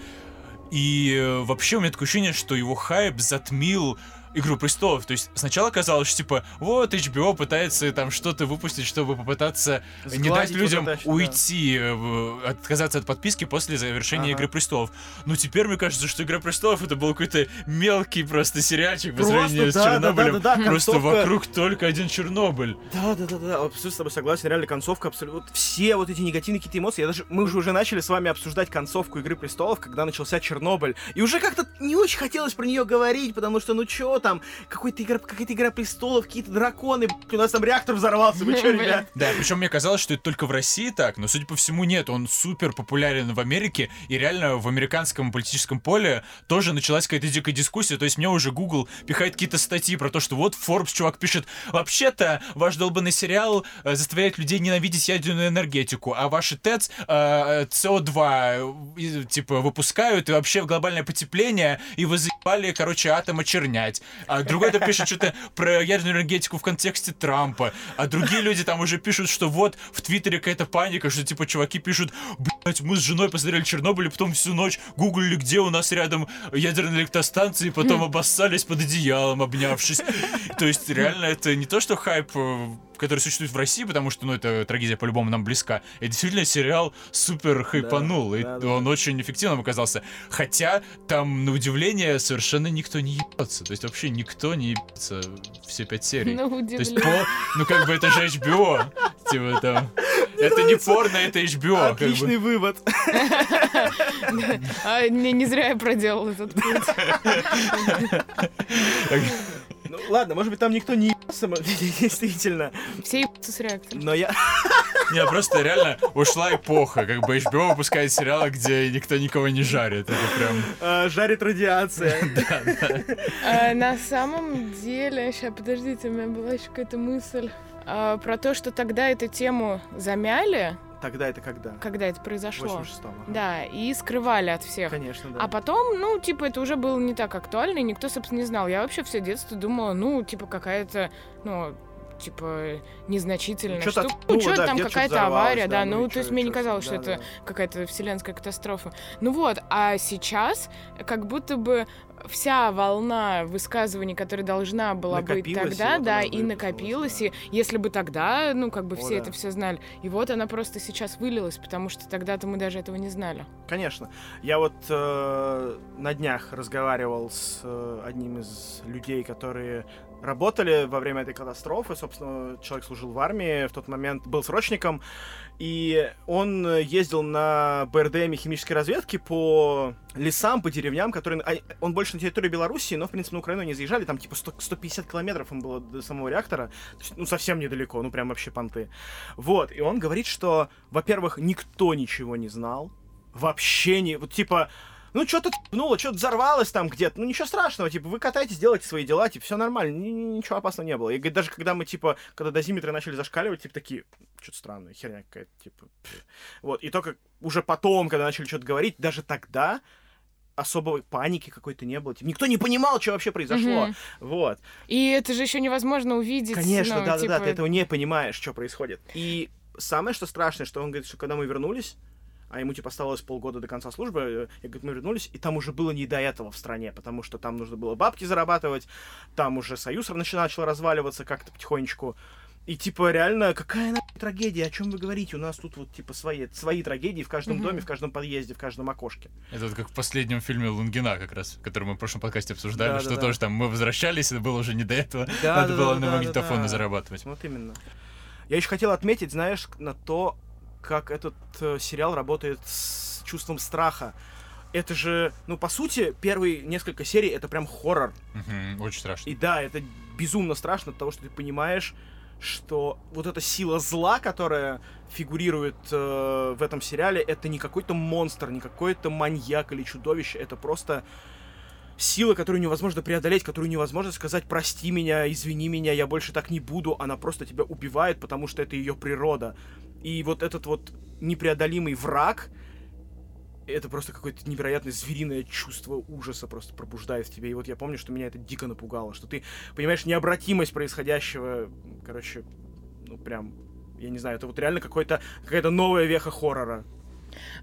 И э, вообще у меня такое ощущение, что его хайп затмил Игру престолов. То есть сначала казалось, что типа, вот HBO пытается там что-то выпустить, чтобы попытаться не дать Сгладить людям вот это, да. уйти, э, отказаться от подписки после завершения Ага. Игры престолов. Но теперь мне кажется, что Игра престолов это был какой-то мелкий просто сериальчик по сравнению с да, да, Чернобылем. да, да, да, просто концовка- вокруг только один Чернобыль. Да, да, да, да, абсолютно с тобой согласен. Реально, концовка абсолютно. все вот эти негативные какие-то эмоции. Я даже, мы уже уже начали с вами обсуждать концовку Игры престолов, когда начался Чернобыль. И уже как-то не очень хотелось про нее говорить, потому что, ну чё там, какой-то игра, какая-то игра престолов, какие-то драконы, у нас там реактор взорвался, вы Бля. ребят? Да, причем мне казалось, что это только в России так, но судя по всему нет, он супер популярен в Америке, и реально в американском политическом поле тоже началась какая-то дикая дискуссия, то есть мне уже Google пихает какие-то статьи про то, что вот Forbes чувак пишет, вообще-то ваш долбанный сериал э, заставляет людей ненавидеть ядерную энергетику, а ваши ТЭЦ э, СО2 э, типа выпускают, и вообще глобальное потепление, и вы заебали, короче, атом очернять. А другой-то пишет что-то про ядерную энергетику в контексте Трампа, а другие люди там уже пишут, что вот в Твиттере какая-то паника, что типа чуваки пишут, блять, мы с женой посмотрели Чернобыль, и потом всю ночь гуглили, где у нас рядом ядерная электростанция, и потом обоссались под одеялом, обнявшись. То есть реально это не то, что хайп э, который существует в России, потому что, ну, эта трагедия по-любому нам близка. И действительно сериал супер хайпанул, и да, да. он очень эффективным оказался. Хотя там, на удивление, совершенно никто не ебется. То есть вообще никто не ебется все пять серий. На То есть, удивление. по, ну как бы это же HBO. Типа там. Это не порно, это HBO. Отличный вывод. А, не, не зря я проделал этот путь. Ну ладно, может быть там никто не ебался, действительно. Все ебутся с реактором. Но я... Не, просто реально ушла эпоха. Как бы HBO выпускает сериалы, где никто никого не жарит. Это прям... э, жарит радиация. А, на самом деле, сейчас, подождите, у меня была еще какая-то мысль а, про то, что тогда эту тему замяли, Тогда это когда? когда это произошло. 86-м. ага. Да, и скрывали от всех. Конечно, да. А потом, ну, типа, это уже было не так актуально, и никто, собственно, не знал. Я вообще все детство думала, ну, типа, какая-то, ну, типа, незначительная Ну, чё-то штука. Ну, что да, там какая-то авария, да, да. ну Ну, и то есть мне не казалось, что да, это да. какая-то вселенская катастрофа. Ну вот, а сейчас как будто бы вся волна высказываний, которая должна была быть Накопилась, и тогда, вот да, и накопилась, да. и если бы тогда, ну, как бы О, все да. это все знали, и вот она просто сейчас вылилась, потому что тогда-то мы даже этого не знали. Конечно. Я вот э, на днях разговаривал с э, одним из людей, которые работали во время этой катастрофы. Собственно, человек служил в армии, в тот момент был срочником. И он ездил на БРДМ химической разведки по лесам, по деревням, которые... Он больше на территории Белоруссии, но, в принципе, на Украину не заезжали. Там, типа, 100 150 километров им было до самого реактора. То есть, ну, совсем недалеко, ну, прям вообще понты. Вот. И он говорит, что, во-первых, никто ничего не знал. Вообще не... Вот, типа... Ну, что-то типнуло, что-то взорвалось там где-то. Ну, ничего страшного, типа, вы катаетесь, делаете свои дела, типа, все нормально, ни- ни- ничего опасного не было. И говорит, даже когда мы, типа, когда дозиметры начали зашкаливать, типа, такие, что-то странное, херня какая-то, типа. пф». Вот, и только уже потом, когда начали что-то говорить, даже тогда особой паники какой-то не было. Типа, никто не понимал, что вообще произошло. Мгм. Вот. И это же еще невозможно увидеть. Конечно, ну, да-да-да, типа, ты этого не понимаешь, что происходит. И самое, что страшное, что он говорит, что когда мы вернулись, а ему, типа, оставалось полгода до конца службы, э, я говорю, мы вернулись, и там уже было не до этого в стране, потому что там нужно было бабки зарабатывать, там уже союз начал разваливаться как-то потихонечку. И, типа, реально, какая нахуй трагедия, о чем вы говорите? У нас тут вот, типа, свои, свои трагедии в каждом Мгм. доме, в каждом подъезде, в каждом окошке. Это вот как в последнем фильме Лунгина как раз, который мы в прошлом подкасте обсуждали, что Да-да-да. тоже там мы возвращались, это было уже не до этого. Да, Надо да, было да, на да, магнитофоны да. зарабатывать. Вот именно. Я еще хотел отметить, знаешь, на то, как этот э, сериал работает с чувством страха. Это же, ну, по сути, первые несколько серий это прям хоррор. Мгм, Очень страшно. И да, это безумно страшно от того, что ты понимаешь, что вот эта сила зла, которая фигурирует э, в этом сериале, это не какой-то монстр, не какой-то маньяк или чудовище, это просто сила, которую невозможно преодолеть, которую невозможно сказать «прости меня, извини меня, я больше так не буду», она просто тебя убивает, потому что это ее природа. И вот этот вот непреодолимый враг, это просто какое-то невероятное звериное чувство ужаса просто пробуждает в тебе. И вот я помню, что меня это дико напугало, что ты понимаешь необратимость происходящего, короче, ну прям, я не знаю, это вот реально какой-то какая-то новая веха хоррора.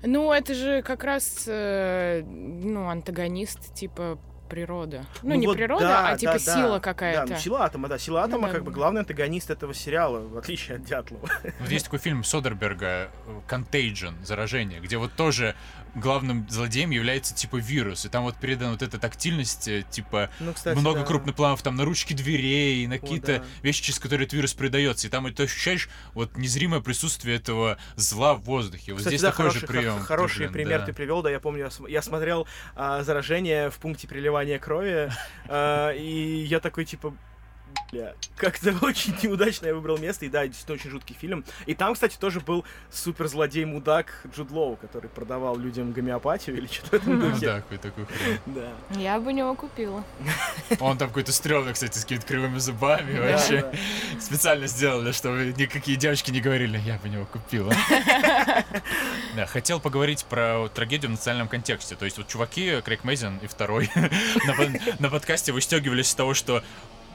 Ну, это же как раз, э, ну, антагонист, типа, природа. Ну, Ну не вот природа, да, а типа да, сила да. какая-то. Да, ну, сила атома, да. Сила атома да, как бы да. главный антагонист этого сериала, в отличие от Дятлова. Вот есть такой фильм Содерберга Contagion, заражение, где вот тоже главным злодеем является типа вирус, и там вот передана вот эта тактильность, э, типа Ну, кстати, много да. крупных планов там на ручки дверей, на какие-то да. вещи, через которые этот вирус передается, и там ты ощущаешь вот незримое присутствие этого зла в воздухе. Вот Кстати, здесь да, такой хороший, же х- прием. Хороший пример ты привел, да, я помню, я, см- я смотрел а, заражение в пункте переливания крови, а, и я такой типа. Бля, как-то очень неудачно я выбрал место, и да, действительно очень жуткий фильм. И там, кстати, тоже был супер злодей-мудак Джуд Лоу, который продавал людям гомеопатию или что-то в этом Ну духе. да, какой такой хрен. Да. Я бы него купила. Он там какой-то стрёмный, кстати, с какими-то кривыми зубами. Да, Вообще да. специально сделали, чтобы никакие девочки не говорили, я бы него купила. Да, хотел поговорить про трагедию в национальном контексте. То есть вот чуваки, Крейг Мейзен и второй, на подкасте выстегивались с того, что,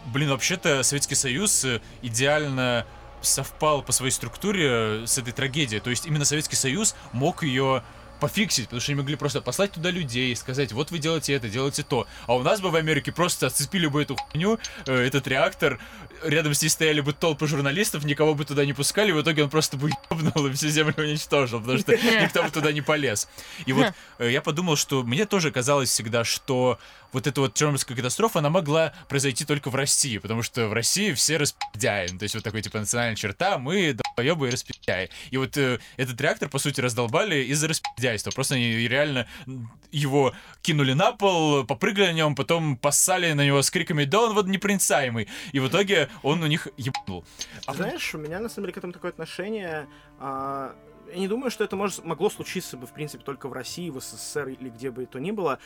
блин, вообще-то Советский Союз э, идеально совпал по своей структуре э, с этой трагедией. То есть именно Советский Союз мог ее пофиксить, потому что они могли просто послать туда людей, сказать, вот вы делаете это, делаете то. А у нас бы в Америке просто отцепили бы эту хуйню, э, этот реактор, рядом с ней стояли бы толпы журналистов, никого бы туда не пускали, в итоге он просто бы ебнул и всю землю уничтожил, потому что никто бы туда не полез. И вот э, я подумал, что мне тоже казалось всегда, что вот эта вот Чернобыльская катастрофа, она могла произойти только в России, потому что в России все распидяем. То есть вот такой, типа, национальная черта, мы долбоебы и распидяи. И вот э, этот реактор, по сути, раздолбали из-за распидяйства. Просто они реально его кинули на пол, попрыгали на нем, потом поссали на него с криками «Да он вот непроницаемый!» И в итоге он у них ебнул. Ты знаешь, у меня на самом деле к этому такое отношение. а, я не думаю, что это может, могло случиться бы, в принципе, только в России, в СССР или где бы то ни было.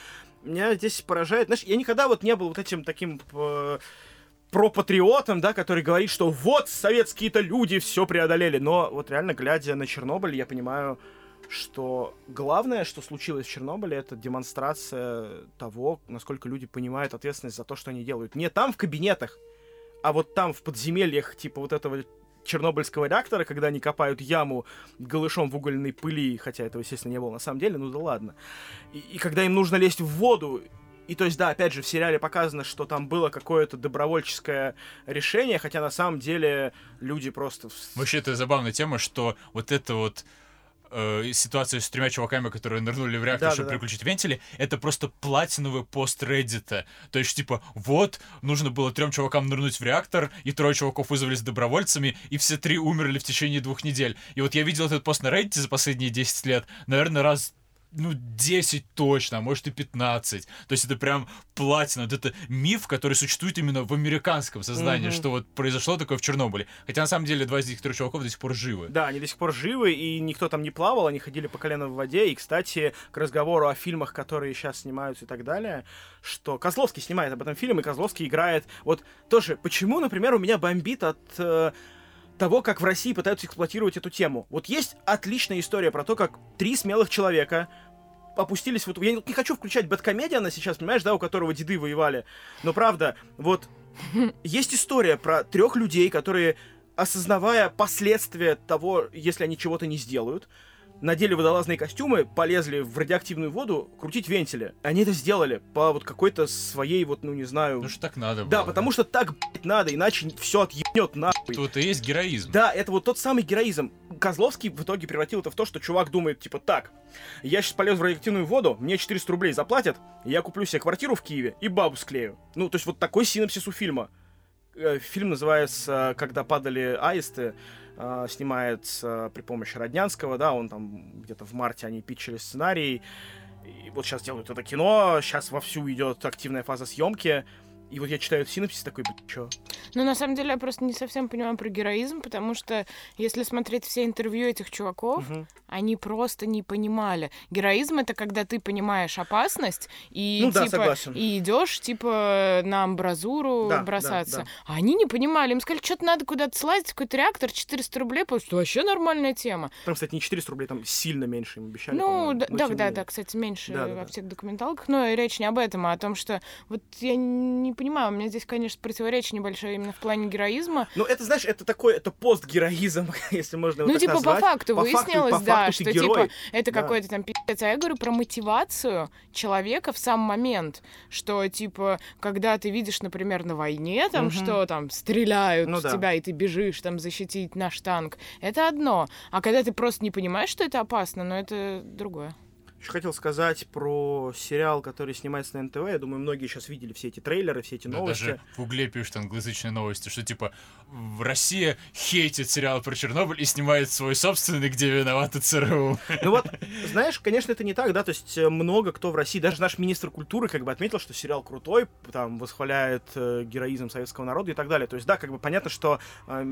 Меня здесь поражает. Знаешь, я никогда вот не был вот этим таким э, пропатриотом, да, который говорит, что вот советские-то люди все преодолели. Но вот реально, глядя на Чернобыль, я понимаю, что главное, что случилось в Чернобыле, это демонстрация того, насколько люди понимают ответственность за то, что они делают. Не там в кабинетах, а вот там в подземельях, типа вот этого чернобыльского реактора, когда они копают яму голышом в угольной пыли, хотя этого, естественно, не было на самом деле, ну да ладно. И, и когда им нужно лезть в воду, и то есть, да, опять же, в сериале показано, что там было какое-то добровольческое решение, хотя на самом деле люди просто... Вообще, это забавная тема, что вот это вот э, ситуация с тремя чуваками, которые нырнули в реактор, Да, чтобы да, да. переключить вентили, это просто платиновый пост Reddit. То есть, типа, вот, нужно было трем чувакам нырнуть в реактор, и трое чуваков вызвались добровольцами, и все три умерли в течение двух недель. И вот я видел этот пост на Reddit за последние 10 лет, наверное, раз ну, 10 точно, а может и 15. То есть это прям платина. Вот это миф, который существует именно в американском сознании, Мгм. что вот произошло такое в Чернобыле. Хотя на самом деле два из этих трех чуваков до сих пор живы. Да, они до сих пор живы, и никто там не плавал, они ходили по колено в воде. И, кстати, к разговору о фильмах, которые сейчас снимаются и так далее, что Козловский снимает об этом фильм, и Козловский играет... Вот тоже, почему, например, у меня бомбит от э, того, как в России пытаются эксплуатировать эту тему. Вот есть отличная история про то, как три смелых человека опустились вот... Я не хочу включать Бэткомедиана сейчас, понимаешь, да, у которого деды воевали. Но правда, вот есть история про трех людей, которые, осознавая последствия того, если они чего-то не сделают, надели водолазные костюмы, полезли в радиоактивную воду крутить вентили. Они это сделали по вот какой-то своей вот, ну не знаю... Потому что так надо было. да, потому что так, блядь, надо, иначе все отъебнет нахуй. Тут и есть героизм. Да, это вот тот самый героизм. Козловский в итоге превратил это в то, что чувак думает, типа, так, я сейчас полез в радиоактивную воду, мне 400 рублей заплатят, я куплю себе квартиру в Киеве и бабу склею. Ну, то есть вот такой синапсис у фильма. Э, Фильм называется «Когда падали аисты», э, снимается при помощи Роднянского, да, он там где-то в марте они питчили сценарий, и вот сейчас делают это кино, сейчас вовсю идет активная фаза съемки, и вот я читаю этот синапсис такой, чё? Ну, на самом деле, я просто не совсем понимаю про героизм, потому что если смотреть все интервью этих чуваков, Мгм. они просто не понимали. Героизм это когда ты понимаешь опасность и Ну да, типа согласен. и идешь типа на амбразуру Да, да, бросаться. да. А они не понимали. Им сказали, что-то надо куда-то слазить, какой-то реактор, 400 рублей, потому что вообще нормальная тема. Там, кстати, не 400 рублей, там сильно меньше им обещали. Ну, да, да, да, да, кстати, меньше Да, да, во да. всех документалках, но речь не об этом, а о том, что вот я не понимаю, у меня здесь, конечно, противоречие небольшое именно в плане героизма. Ну, это, знаешь, это такой, это постгероизм, если можно его Ну, так типа, назвать. по факту По факту- выяснилось, по да, факту что, герой. типа, это Да. какой-то там пиздец. А я говорю про мотивацию человека в сам момент, что, типа, когда ты видишь, например, на войне, там, Мгм. что там стреляют Ну в да. тебя, и ты бежишь там защитить наш танк, это одно. А когда ты просто не понимаешь, что это опасно, ну, это другое. Еще хотел сказать про сериал, который снимается на НТВ. Я думаю, многие сейчас видели все эти трейлеры, все эти Да, новости. даже в угле пишут англоязычные новости, что типа в Россия хейтит сериал про Чернобыль и снимает свой собственный, где виноваты ЦРУ. Ну вот, знаешь, конечно, это не так, да, то есть э, много кто в России, даже наш министр культуры как бы отметил, что сериал крутой, там, восхваляет э, героизм советского народа и так далее. То есть, да, как бы понятно, что э,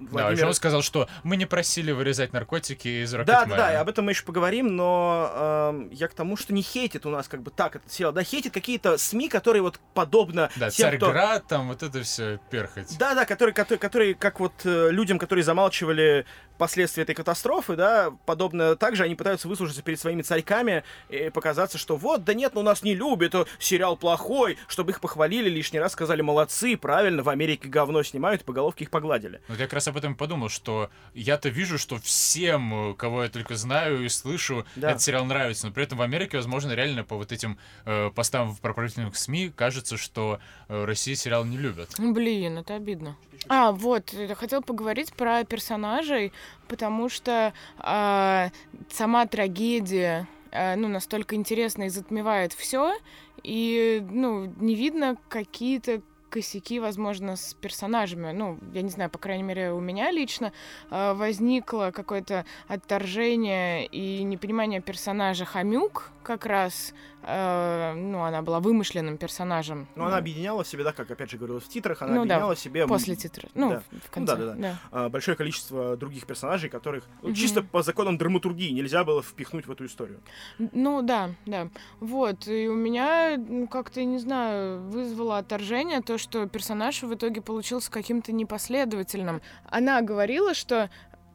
Да, Владимир... еще он сказал, что мы не просили вырезать наркотики из Да, Рокетмена. да, да, и об этом мы еще поговорим, но эм, я к тому, что не хейтит у нас как бы так этот сериал, да, хейтит какие-то СМИ, которые вот подобно Да, тем, кто... Царьград, там вот это все перхоть. Да, да, которые, которые, которые как вот э, людям, которые замалчивали последствия этой катастрофы, да, подобно также они пытаются выслужиться перед своими царьками и показаться, что вот, да нет, ну нас не любят, э, сериал плохой, чтобы их похвалили, лишний раз сказали молодцы, правильно, в Америке говно снимают, по головке их погладили. Вот я как раз об этом и подумал, что я-то вижу, что всем, э, кого я только знаю и слышу, Да. этот сериал нравится. Но при этом в Америке, возможно, реально по вот этим э, постам в пропагандных СМИ кажется, что э, Россия сериал не любят. Блин, это обидно. А, вот, я хотела поговорить про персонажей, потому что а, сама трагедия, а, ну, настолько интересна и затмевает все, и, ну, не видно какие-то косяки, возможно, с персонажами. Ну, я не знаю, по крайней мере, у меня лично а, возникло какое-то отторжение и непонимание персонажа Хомюк как раз. А, ну, она была вымышленным персонажем. Но она объединяла в себе, да, как опять же говорилось в титрах, она Ну да, объединяла в себе После титра. Ну, да. в- Ну конце. да, да, да. а, большое количество других персонажей, которых ну, Мгм. чисто по законам драматургии нельзя было впихнуть в эту историю. Ну да, да. Вот. И у меня ну, как-то, не знаю, вызвало отторжение то, что персонаж в итоге получился каким-то непоследовательным. Она говорила, что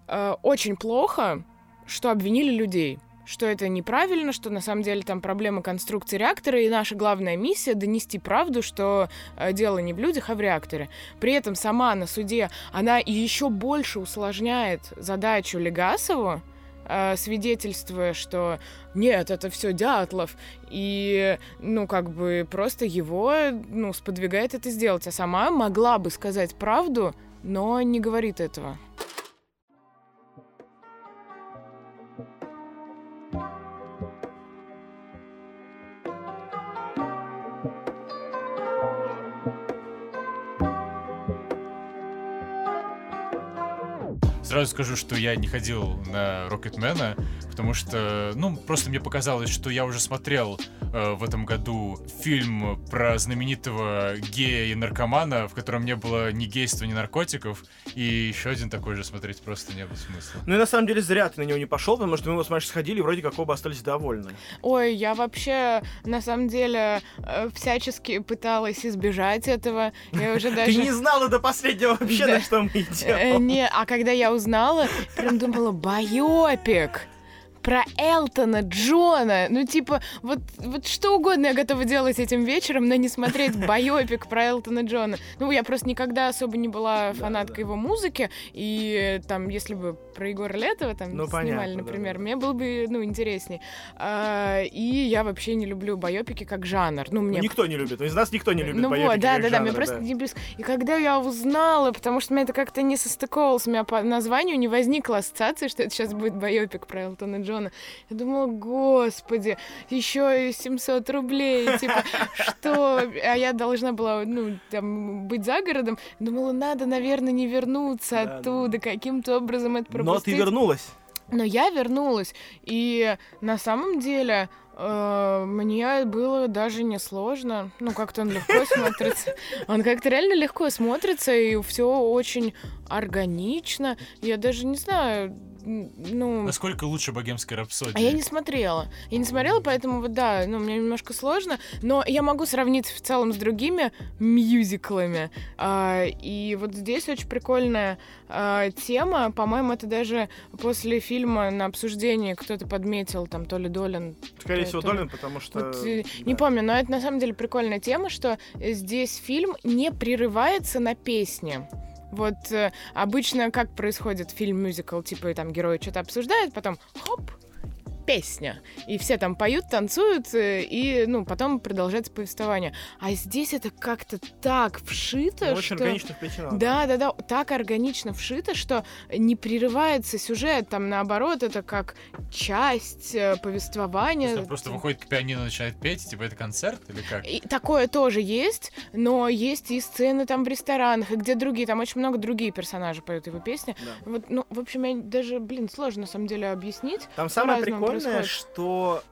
э, очень плохо, что обвинили людей что это неправильно, что на самом деле там проблема конструкции реактора, и наша главная миссия — донести правду, что э, дело не в людях, а в реакторе. При этом сама на суде она еще больше усложняет задачу Легасову, э, свидетельствуя, что нет, это все Дятлов, и, ну, как бы просто его, ну, сподвигает это сделать, а сама могла бы сказать правду, но не говорит этого. Сразу скажу, что я не ходил на Рокетмена, потому что, ну, просто мне показалось, что я уже смотрел э, в этом году фильм про знаменитого гея и наркомана, в котором не было ни гейства, ни наркотиков, и еще один такой же смотреть просто не было смысла. Ну и на самом деле зря ты на него не пошел, потому что мы его с Машей сходили и вроде как оба остались довольны. Ой, я вообще, на самом деле, э, всячески пыталась избежать этого. Я уже даже... Ты не знала до последнего вообще, на что мы Э, идем. Не, а когда я узнала, прям думала, байопик про Элтона Джона. Ну, типа, вот, вот что угодно я готова делать этим вечером, но не смотреть байопик про Элтона Джона. Ну, я просто никогда особо не была фанаткой его музыки, и там, если бы про Егора Летова там Ну, снимали, понятно, да, например, да. мне было бы, ну, интересней. А, и я вообще не люблю байопики как жанр. Ну, мне Никто не любит. Из нас никто не любит ну байопики вот, да, как да, да, мне жанра, просто не близко. И когда я узнала, потому что мне это как-то не состыковалось, у меня по названию не возникла ассоциации, что это сейчас будет байопик про Элтона Джона. Я думала, господи, еще и 700 рублей, типа, что? А я должна была, ну, там, быть за городом. Думала, надо, наверное, не вернуться Да, да. оттуда, каким-то образом это. Но ты вернулась. Но я вернулась, и на самом деле э, мне было даже не сложно. Ну, как-то он легко смотрится. Он как-то реально легко смотрится, и все очень органично. Я даже не знаю, ну... Насколько лучше богемская рапсодия? А я не смотрела. Я не смотрела, поэтому вот да, ну, мне немножко сложно. Но я могу сравнить в целом с другими мюзиклами. А, и вот здесь очень прикольная а, тема. По-моему, это даже после фильма на обсуждении кто-то подметил, там, то ли Долин. Скорее всего, то ли- Долин, потому что... Вот, э, да. Не помню, но это на самом деле прикольная тема, что здесь фильм не прерывается на песне. Вот э, обычно как происходит фильм-мюзикл, типа там герои что-то обсуждают, потом хоп, песня. И все там поют, танцуют, э, и, ну, потом продолжается повествование. А здесь это как-то так вшито, Ну, очень что... органично вплетено. Да, да, да, так органично вшито, что не прерывается сюжет, там наоборот, это как часть э, повествования. есть просто выходит к пианино начинает петь, типа это концерт или как? И такое тоже есть, но есть и сцены там в ресторанах, и где другие, там очень много другие персонажи поют его песни. Да. Вот, ну, в общем, я даже, блин, сложно на самом деле объяснить. Там самое прикольное, происходит. что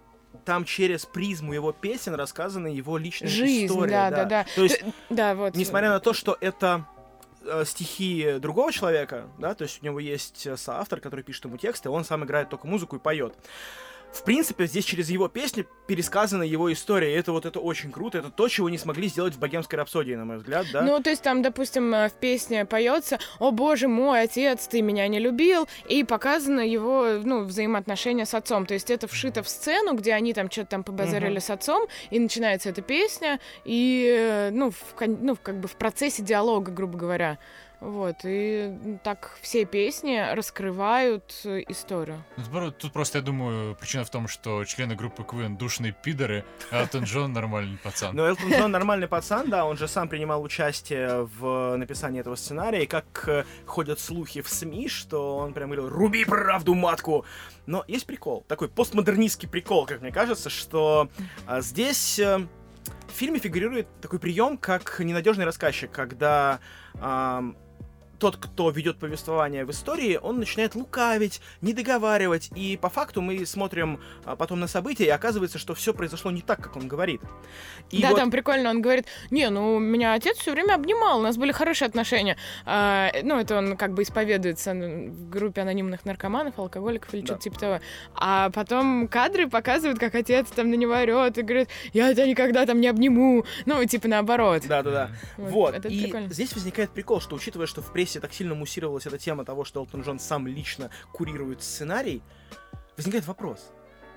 там через призму его песен рассказана его личная Жизнь, история. да, да, да. То есть, Т- Да, вот. несмотря на то, что это э, стихи другого человека, да, то есть у него есть э, соавтор, который пишет ему тексты, он сам играет только музыку и поет. В принципе, здесь через его песни пересказана его история, и это вот это очень круто, это то, чего не смогли сделать в «Богемской рапсодии», на мой взгляд, да? Ну, то есть там, допустим, э, в песне поется «О боже мой, отец, ты меня не любил», и показано его, ну, взаимоотношения с отцом. То есть это вшито в сцену, где они там что-то там побазарили Мгм. с отцом, и начинается эта песня, и, э, ну, в, ну, как бы в процессе диалога, грубо говоря. Вот, и так все песни раскрывают э, историю. Ну, тут про- Тут просто, я думаю, причина в том, что члены группы Queen душные пидоры, а Элтон Джон нормальный пацан. Но Элтон Джон нормальный пацан, да, он же сам принимал участие в написании этого сценария, и как э, ходят слухи в СМИ, что он прям говорил «Руби правду, матку!» Но есть прикол, такой постмодернистский прикол, как мне кажется, что а, здесь э, в фильме фигурирует такой прием, как ненадежный рассказчик, когда тот, кто ведет повествование в истории, он начинает лукавить, не договаривать, и по факту мы смотрим а, потом на события, и оказывается, что все произошло не так, как он говорит. И да, вот- там прикольно, он говорит, не, ну, меня отец все время обнимал, у нас были хорошие отношения. А, ну, это он как бы исповедуется в группе анонимных наркоманов, алкоголиков или Да. что-то типа того. А потом кадры показывают, как отец там на него орет и говорит, я тебя никогда там не обниму. Ну, типа наоборот. Да-да-да. Вот, Вот. это и прикольно. здесь возникает прикол, что учитывая, что в прессе так сильно муссировалась эта тема того, что Элтон Джон сам лично курирует сценарий, возникает вопрос.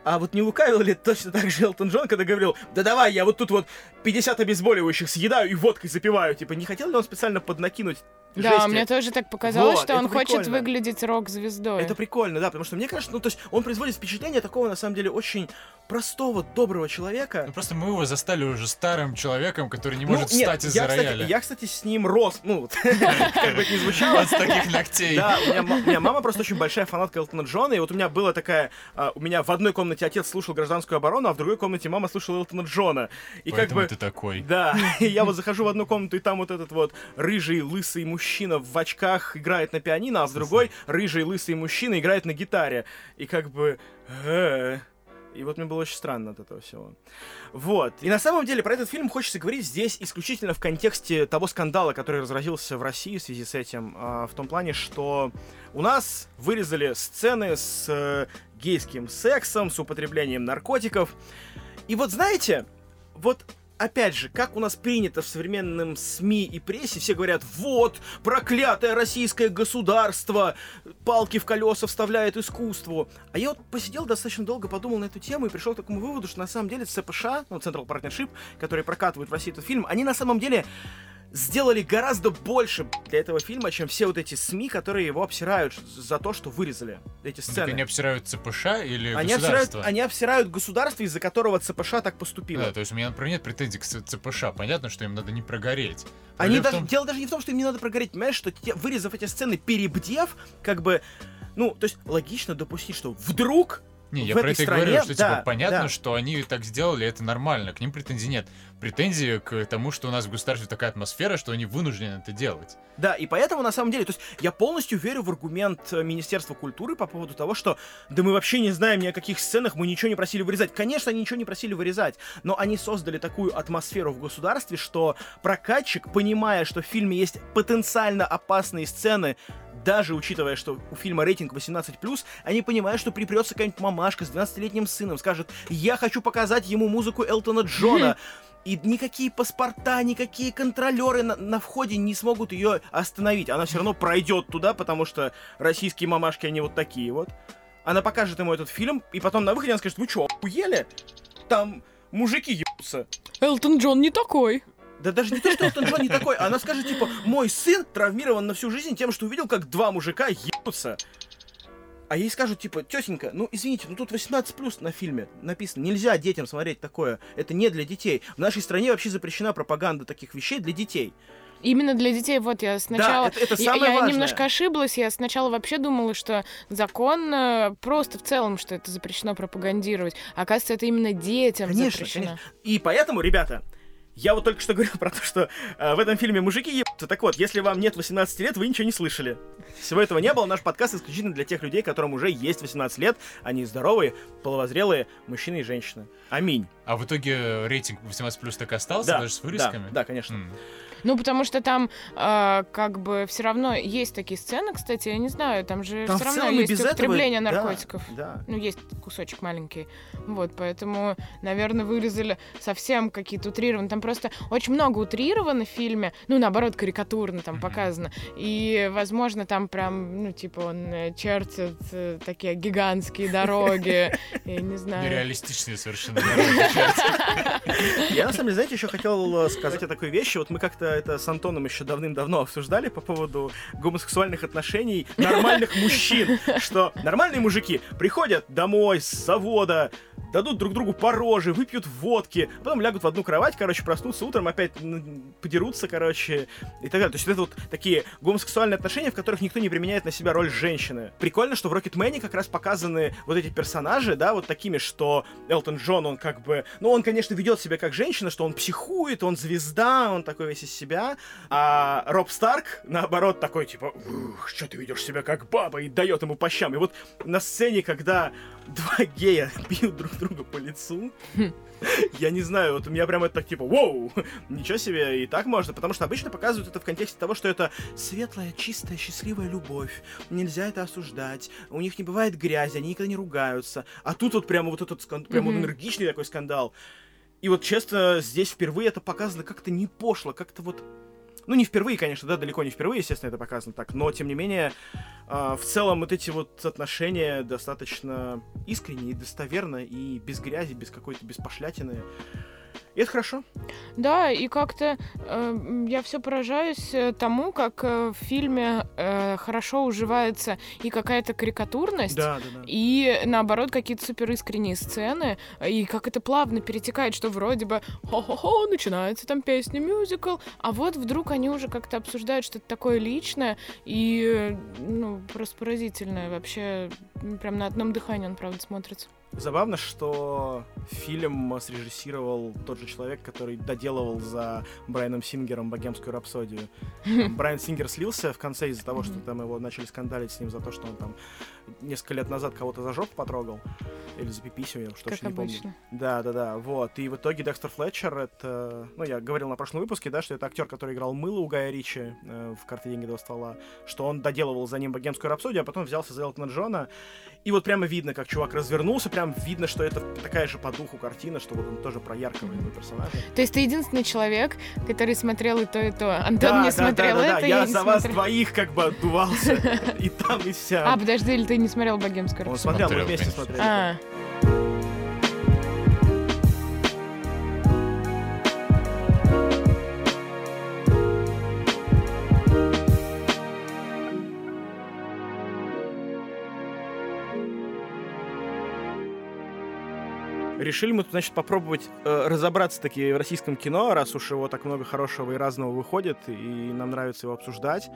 А вот не лукавил ли точно так же Элтон Джон, когда говорил, да давай, я вот тут вот 50 обезболивающих съедаю и водкой запиваю. Типа, не хотел ли он специально поднакинуть Да, жести? мне тоже так показалось, Вот, что он это хочет прикольно. выглядеть рок-звездой. Это прикольно, да, потому что мне кажется, ну, то есть он производит впечатление такого, на самом деле, очень простого, доброго человека. Ну, просто мы его застали уже старым человеком, который не Ну, может нет, встать из-за я, кстати, рояля. я, кстати, с ним рос, ну, как бы это ни звучало, Вот с таких ногтей. Да, у меня, мама просто очень большая фанатка Элтона Джона, и вот у меня была такая, а, у меня в одной комнате отец слушал гражданскую оборону, а в другой комнате мама слушала Элтона Джона. И как бы... ты такой. Да, я вот захожу в одну комнату, и там вот этот вот рыжий, лысый мужчина в очках играет на пианино, а в другой рыжий, лысый мужчина играет на гитаре. И как бы... И вот мне было очень странно от этого всего. Вот. И на самом деле про этот фильм хочется говорить здесь исключительно в контексте того скандала, который разразился в России в связи с этим. а, В том плане, что у нас вырезали сцены с э, гейским сексом, с употреблением наркотиков. И вот знаете, вот опять же, как у нас принято в современном СМИ и прессе, все говорят, вот, проклятое российское государство, палки в колеса вставляет искусству. А я вот посидел достаточно долго, подумал на эту тему и пришел к такому выводу, что на самом деле ЦПШ, ну, Central Partnership, которые прокатывают в России этот фильм, они на самом деле сделали гораздо больше для этого фильма, чем все вот эти СМИ, которые его обсирают за то, что вырезали эти Ну, Так сцены. они обсирают ЦПШ или Они обсирают, государство? они обсирают государство, из-за которого ЦПШ так поступило. Да, то есть у меня, например, нет претензий к ЦПШ. Понятно, что им надо не прогореть. Они Проблема в даже, том- Дело даже не в том, что им не надо прогореть, понимаешь, что те- вырезав эти сцены, перебдев, как бы, ну, то есть логично допустить, что вдруг Не, в я про это и стране, говорю, что да, типа понятно, да. что они так сделали, это нормально, к ним претензий нет. Претензии к тому, что у нас в государстве такая атмосфера, что они вынуждены это делать. Да, и поэтому, на самом деле, то есть я полностью верю в аргумент э, Министерства культуры по поводу того, что да мы вообще не знаем ни о каких сценах, мы ничего не просили вырезать. Конечно, они ничего не просили вырезать, но они создали такую атмосферу в государстве, что прокатчик, понимая, что в фильме есть потенциально опасные сцены, даже учитывая, что у фильма рейтинг 18+, они понимают, что припрется какая-нибудь мамашка с 12-летним сыном, скажет, я хочу показать ему музыку Элтона Джона, и никакие паспорта, никакие контролеры на, на входе не смогут ее остановить. Она все равно пройдет туда, потому что российские мамашки, они вот такие вот. Она покажет ему этот фильм, и потом на выходе она скажет, вы что, охуели? Там мужики ебутся. Элтон Джон не такой. Да даже не то, что Элтон Джон не такой. Она скажет, типа, мой сын травмирован на всю жизнь тем, что увидел, как два мужика ебутся. А ей скажут, типа, тетенька, ну извините, ну тут 18 плюс на фильме написано. Нельзя детям смотреть такое. Это не для детей. В нашей стране вообще запрещена пропаганда таких вещей для детей. Именно для детей, вот я сначала... Да, это, это я, самое я важное. немножко ошиблась, я сначала вообще думала, что закон э, просто в целом, что это запрещено пропагандировать. А оказывается, это именно детям Конечно, запрещено. конечно. И поэтому, ребята, я вот только что говорил про то, что э, в этом фильме мужики ебутся. Так вот, если вам нет 18 лет, вы ничего не слышали. Всего этого не было. Наш подкаст исключительно для тех людей, которым уже есть 18 лет. Они здоровые, половозрелые мужчины и женщины. Аминь. А в итоге рейтинг 18 плюс так и остался, Да, даже с да, вырезками? да, конечно. М. Ну, потому что там э, как бы все равно есть такие сцены, кстати, я не знаю, там же Там все равно есть без этого- употребление да, наркотиков. Да. Ну, есть кусочек маленький. Вот, поэтому, наверное, вырезали совсем какие-то утрированные. Там просто очень много утрировано в фильме. Ну, наоборот, карикатурно там показано. И, возможно, там прям, ну, типа, он э, чертит э, такие гигантские дороги. Я не знаю. Нереалистичные совершенно дороги. Я, на самом деле, знаете, еще хотел э, сказать о такой вещи. Вот мы как-то это с Антоном еще давным-давно обсуждали по поводу гомосексуальных отношений нормальных мужчин. Что нормальные мужики приходят домой с завода, дадут друг другу по роже, выпьют водки, потом лягут в одну кровать, короче, проснутся утром, опять м, подерутся, короче, и так далее. То есть это вот такие гомосексуальные отношения, в которых никто не применяет на себя роль женщины. Прикольно, что в Рокетмене как раз показаны вот эти персонажи, да, вот такими, что Элтон Джон, он как бы, ну, он, конечно, ведет себя как женщина, что он психует, он звезда, он такой весь из себя, а Роб Старк, наоборот, такой, типа, «Ух, что ты ведешь себя как баба, и дает ему по щам. И вот на сцене, когда два гея бьют друг друга по лицу, я не знаю, вот у меня прям это так типа, воу, ничего себе, и так можно, потому что обычно показывают это в контексте того, что это светлая, чистая, счастливая любовь, нельзя это осуждать, у них не бывает грязи, они никогда не ругаются, а тут вот прямо вот этот скан- прям вот энергичный такой скандал. И вот, честно, здесь впервые это показано как-то не пошло, как-то вот... Ну, не впервые, конечно, да, далеко не впервые, естественно, это показано так, но, тем не менее, а, в целом вот эти вот отношения достаточно искренние, достоверно и без грязи, без какой-то, без пошлятины. И это хорошо. Да, и как-то э, я все поражаюсь э, тому, как э, в фильме э, хорошо уживается и какая-то карикатурность, Да, да, да. и наоборот какие-то супер искренние сцены, и как это плавно перетекает, что вроде бы хо-хо-хо, начинается там песня, мюзикл, а вот вдруг они уже как-то обсуждают что-то такое личное, и, э, ну, просто поразительное, вообще, прям на одном дыхании он, правда, смотрится. Забавно, что фильм срежиссировал тот же человек, который доделывал за Брайаном Сингером богемскую рапсодию. Брайан Сингер слился в конце из-за того, что там его начали скандалить с ним за то, что он там несколько лет назад кого-то за жопу потрогал. Или за пиписью, я уж точно как не помню. Да, да, да, вот. И в итоге Декстер Флетчер, это, ну, я говорил на прошлом выпуске, да, что это актер, который играл Мыло у Гая Ричи э, в «Карты, деньги, два ствола», что он доделывал за ним богемскую рапсодию, а потом взялся за Элтона Джона. И вот прямо видно, как чувак развернулся, прям видно, что это такая же по духу картина, что вот он тоже про яркого этого персонажа. То есть ты единственный человек, который смотрел и то, и то. Антон да, не да, смотрел да, да, это, да. Я не за вас смотрел. двоих как бы отдувался. И там, и А, вся. подожди, или ты не смотрел богемскую Он смотрел, мы вместе смотрели. А, Решили мы, значит, попробовать э, разобраться таки в российском кино, раз уж его так много хорошего и разного выходит, и нам нравится его обсуждать.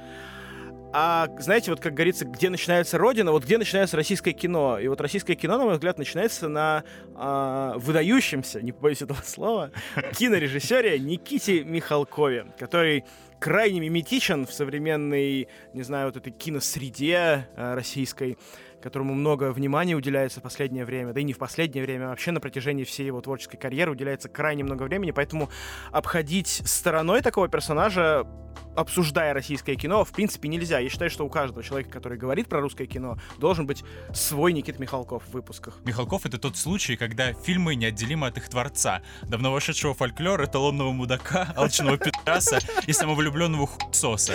А знаете, вот как говорится, где начинается Родина, вот где начинается российское кино. И вот российское кино, на мой взгляд, начинается на а, выдающемся, не побоюсь этого слова, кинорежиссере Никите Михалкове, который крайне миметичен в современной, не знаю, вот этой киносреде э, российской которому много внимания уделяется в последнее время, да и не в последнее время, а вообще на протяжении всей его творческой карьеры уделяется крайне много времени, поэтому обходить стороной такого персонажа, обсуждая российское кино, в принципе, нельзя. Я считаю, что у каждого человека, который говорит про русское кино, должен быть свой Никит Михалков в выпусках. Михалков — это тот случай, когда фильмы неотделимы от их творца. Давно вошедшего фольклора, эталонного мудака, алчного пидораса и самовлюбленного хуйсоса.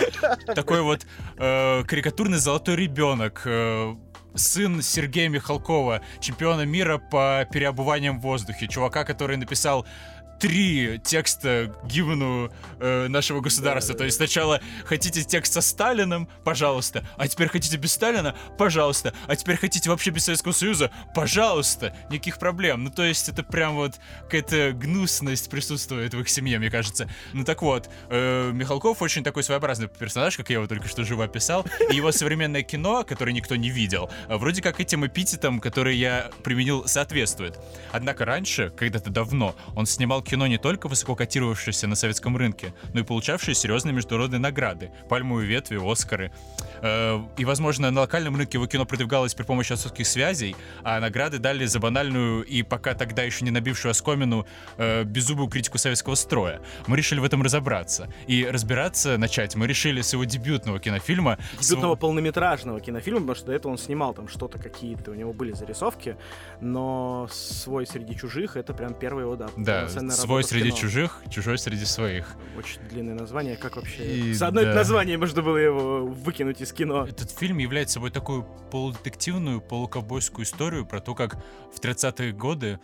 Такой вот э, карикатурный золотой ребенок, э, сын Сергея Михалкова, чемпиона мира по переобуваниям в воздухе, чувака, который написал три текста гимну э, нашего государства. То есть сначала хотите текст со Сталиным, пожалуйста, а теперь хотите без Сталина, пожалуйста, а теперь хотите вообще без Советского Союза, пожалуйста, никаких проблем. Ну то есть это прям вот какая-то гнусность присутствует в их семье, мне кажется. Ну так вот, э, Михалков очень такой своеобразный персонаж, как я его только что живо описал, и его современное кино, которое никто не видел, вроде как этим эпитетом, который я применил, соответствует. Однако раньше, когда-то давно, он снимал кино не только высоко котировавшееся на советском рынке, но и получавшее серьезные международные награды, пальмовые ветви, Оскары. Э, и, возможно, на локальном рынке его кино продвигалось при помощи отсутских связей, а награды дали за банальную и пока тогда еще не набившую оскомину э, беззубую критику советского строя. Мы решили в этом разобраться. И разбираться начать мы решили с его дебютного кинофильма. Дебютного с... полнометражного кинофильма, потому что до этого он снимал там что-то какие-то, у него были зарисовки, но свой среди чужих это прям первый его, да, да свой среди чужих, чужой среди своих. Очень длинное название, как вообще... И, За одно да. название можно было его выкинуть из кино. Этот фильм является собой такую полудетективную, полуковбойскую историю про то, как в 30-е годы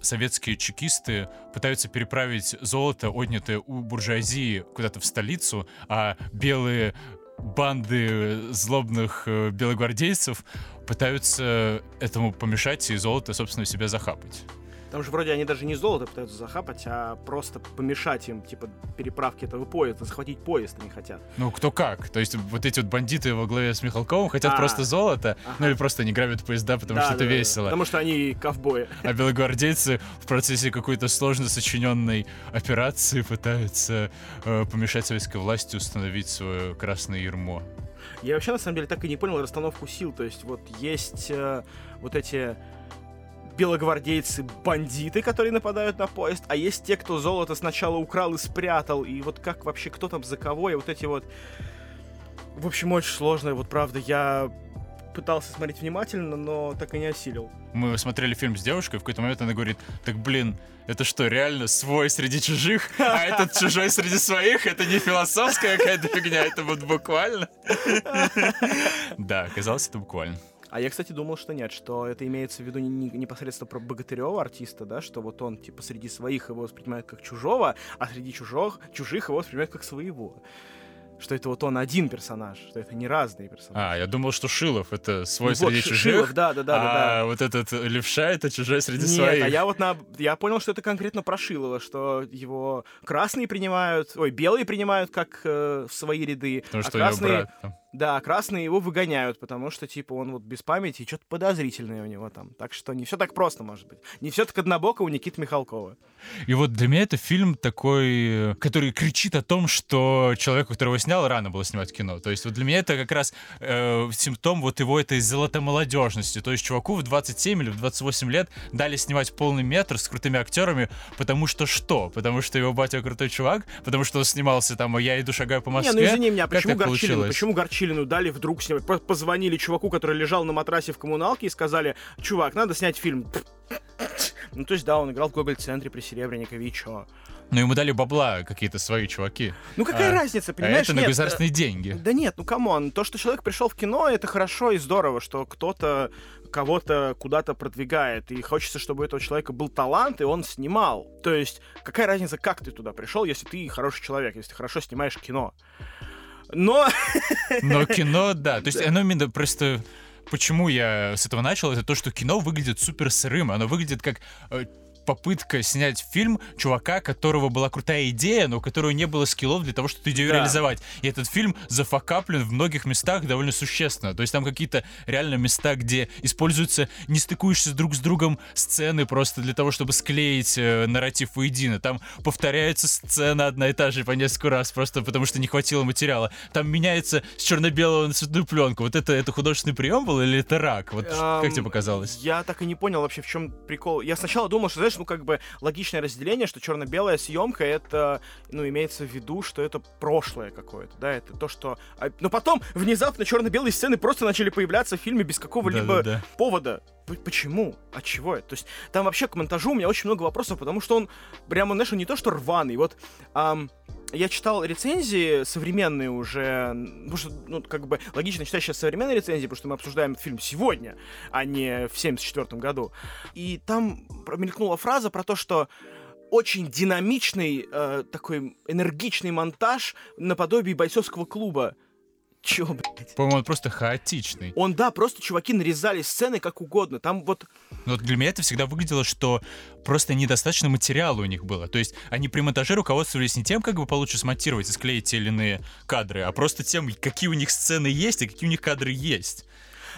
советские чекисты пытаются переправить золото, отнятое у буржуазии, куда-то в столицу, а белые банды злобных э, белогвардейцев пытаются этому помешать и золото, собственно, себе захапать. Там же вроде они даже не золото пытаются захапать, а просто помешать им, типа, переправки этого поезда, захватить поезд они хотят. Ну, кто как. То есть вот эти вот бандиты во главе с Михалковым хотят а, просто золото, ага. ну или просто они грабят поезда, потому да, что да, это да, весело. Потому что они ковбои. А белогвардейцы в процессе какой-то сложно сочиненной операции пытаются э, помешать советской власти установить свое красное ермо. Я вообще, на самом деле, так и не понял расстановку сил. То есть вот есть э, вот эти белогвардейцы-бандиты, которые нападают на поезд, а есть те, кто золото сначала украл и спрятал, и вот как вообще, кто там за кого, и вот эти вот... В общем, очень сложно, вот правда, я пытался смотреть внимательно, но так и не осилил. Мы смотрели фильм с девушкой, в какой-то момент она говорит, так блин, это что, реально свой среди чужих, а этот чужой среди своих? Это не философская какая-то фигня, это вот буквально. Да, оказалось, это буквально. А я, кстати, думал, что нет, что это имеется в виду не, не, непосредственно про Богатырева артиста, да, что вот он, типа, среди своих его воспринимает как чужого, а среди чужих, чужих его воспринимает как своего что это вот он один персонаж, что это не разные персонажи. А, я думал, что Шилов это свой ну, среди вот, чужих. Шилов, да, да, да, а да, да. вот этот левша это чужой среди Нет, своих. а я вот на, я понял, что это конкретно про Шилова, что его красные принимают, ой, белые принимают как э, свои ряды, Потому а что красные, брат, там. Да, красные его выгоняют, потому что, типа, он вот без памяти, и что-то подозрительное у него там. Так что не все так просто, может быть. Не все так однобоко у Никиты Михалкова. И вот для меня это фильм такой, который кричит о том, что человеку, которого снял, рано было снимать кино. То есть вот для меня это как раз э, симптом вот его этой золотомолодежности. То есть чуваку в 27 или в 28 лет дали снимать полный метр с крутыми актерами, потому что что? Потому что его батя крутой чувак? Потому что он снимался там, а я иду шагаю по Москве? Не, ну извини меня, почему Горчилину? Почему Горчилину? Чилину дали вдруг снимать. Позвонили чуваку, который лежал на матрасе в коммуналке и сказали, чувак, надо снять фильм. Ну, то есть, да, он играл в Гоголь-центре при Серебренникове, и чё? Ну, ему дали бабла какие-то свои чуваки. Ну, какая а, разница, понимаешь? А это на нет, государственные деньги. Да нет, ну, come on. То, что человек пришел в кино, это хорошо и здорово, что кто-то кого-то куда-то продвигает, и хочется, чтобы у этого человека был талант, и он снимал. То есть, какая разница, как ты туда пришел, если ты хороший человек, если ты хорошо снимаешь кино. Но... Но кино, да. То есть оно именно просто... Почему я с этого начал, это то, что кино выглядит супер сырым. Оно выглядит как э, попытка снять фильм чувака, которого была крутая идея, но у которого не было скиллов для того, чтобы ее да. реализовать. И этот фильм зафакаплен в многих местах довольно существенно. То есть там какие-то реально места, где используются не стыкующиеся друг с другом сцены просто для того, чтобы склеить э, нарратив воедино. Там повторяется сцена одна и та же по несколько раз, просто потому что не хватило материала. Там меняется с черно-белого на цветную пленку. Вот это, это художественный прием был или это рак? Вот um, как тебе показалось? Я так и не понял вообще, в чем прикол. Я сначала думал, что, знаешь, ну как бы логичное разделение, что черно-белая съемка это, ну, имеется в виду, что это прошлое какое-то, да, это то, что... А, но потом внезапно черно-белые сцены просто начали появляться в фильме без какого-либо да, да, да. повода. Почему? От чего это? То есть там вообще к монтажу у меня очень много вопросов, потому что он прямо, знаешь, он не то что рваный. Вот ам, я читал рецензии современные уже, потому что, ну, как бы логично читать сейчас современные рецензии, потому что мы обсуждаем этот фильм сегодня, а не в 74 году. И там промелькнула фраза про то, что очень динамичный, э, такой энергичный монтаж наподобие бойцовского клуба. Чё, блядь? По-моему, он просто хаотичный. Он, да, просто чуваки нарезали сцены как угодно. Там вот... Но вот для меня это всегда выглядело, что просто недостаточно материала у них было. То есть они при монтаже руководствовались не тем, как бы получше смонтировать и склеить те или иные кадры, а просто тем, какие у них сцены есть и какие у них кадры есть.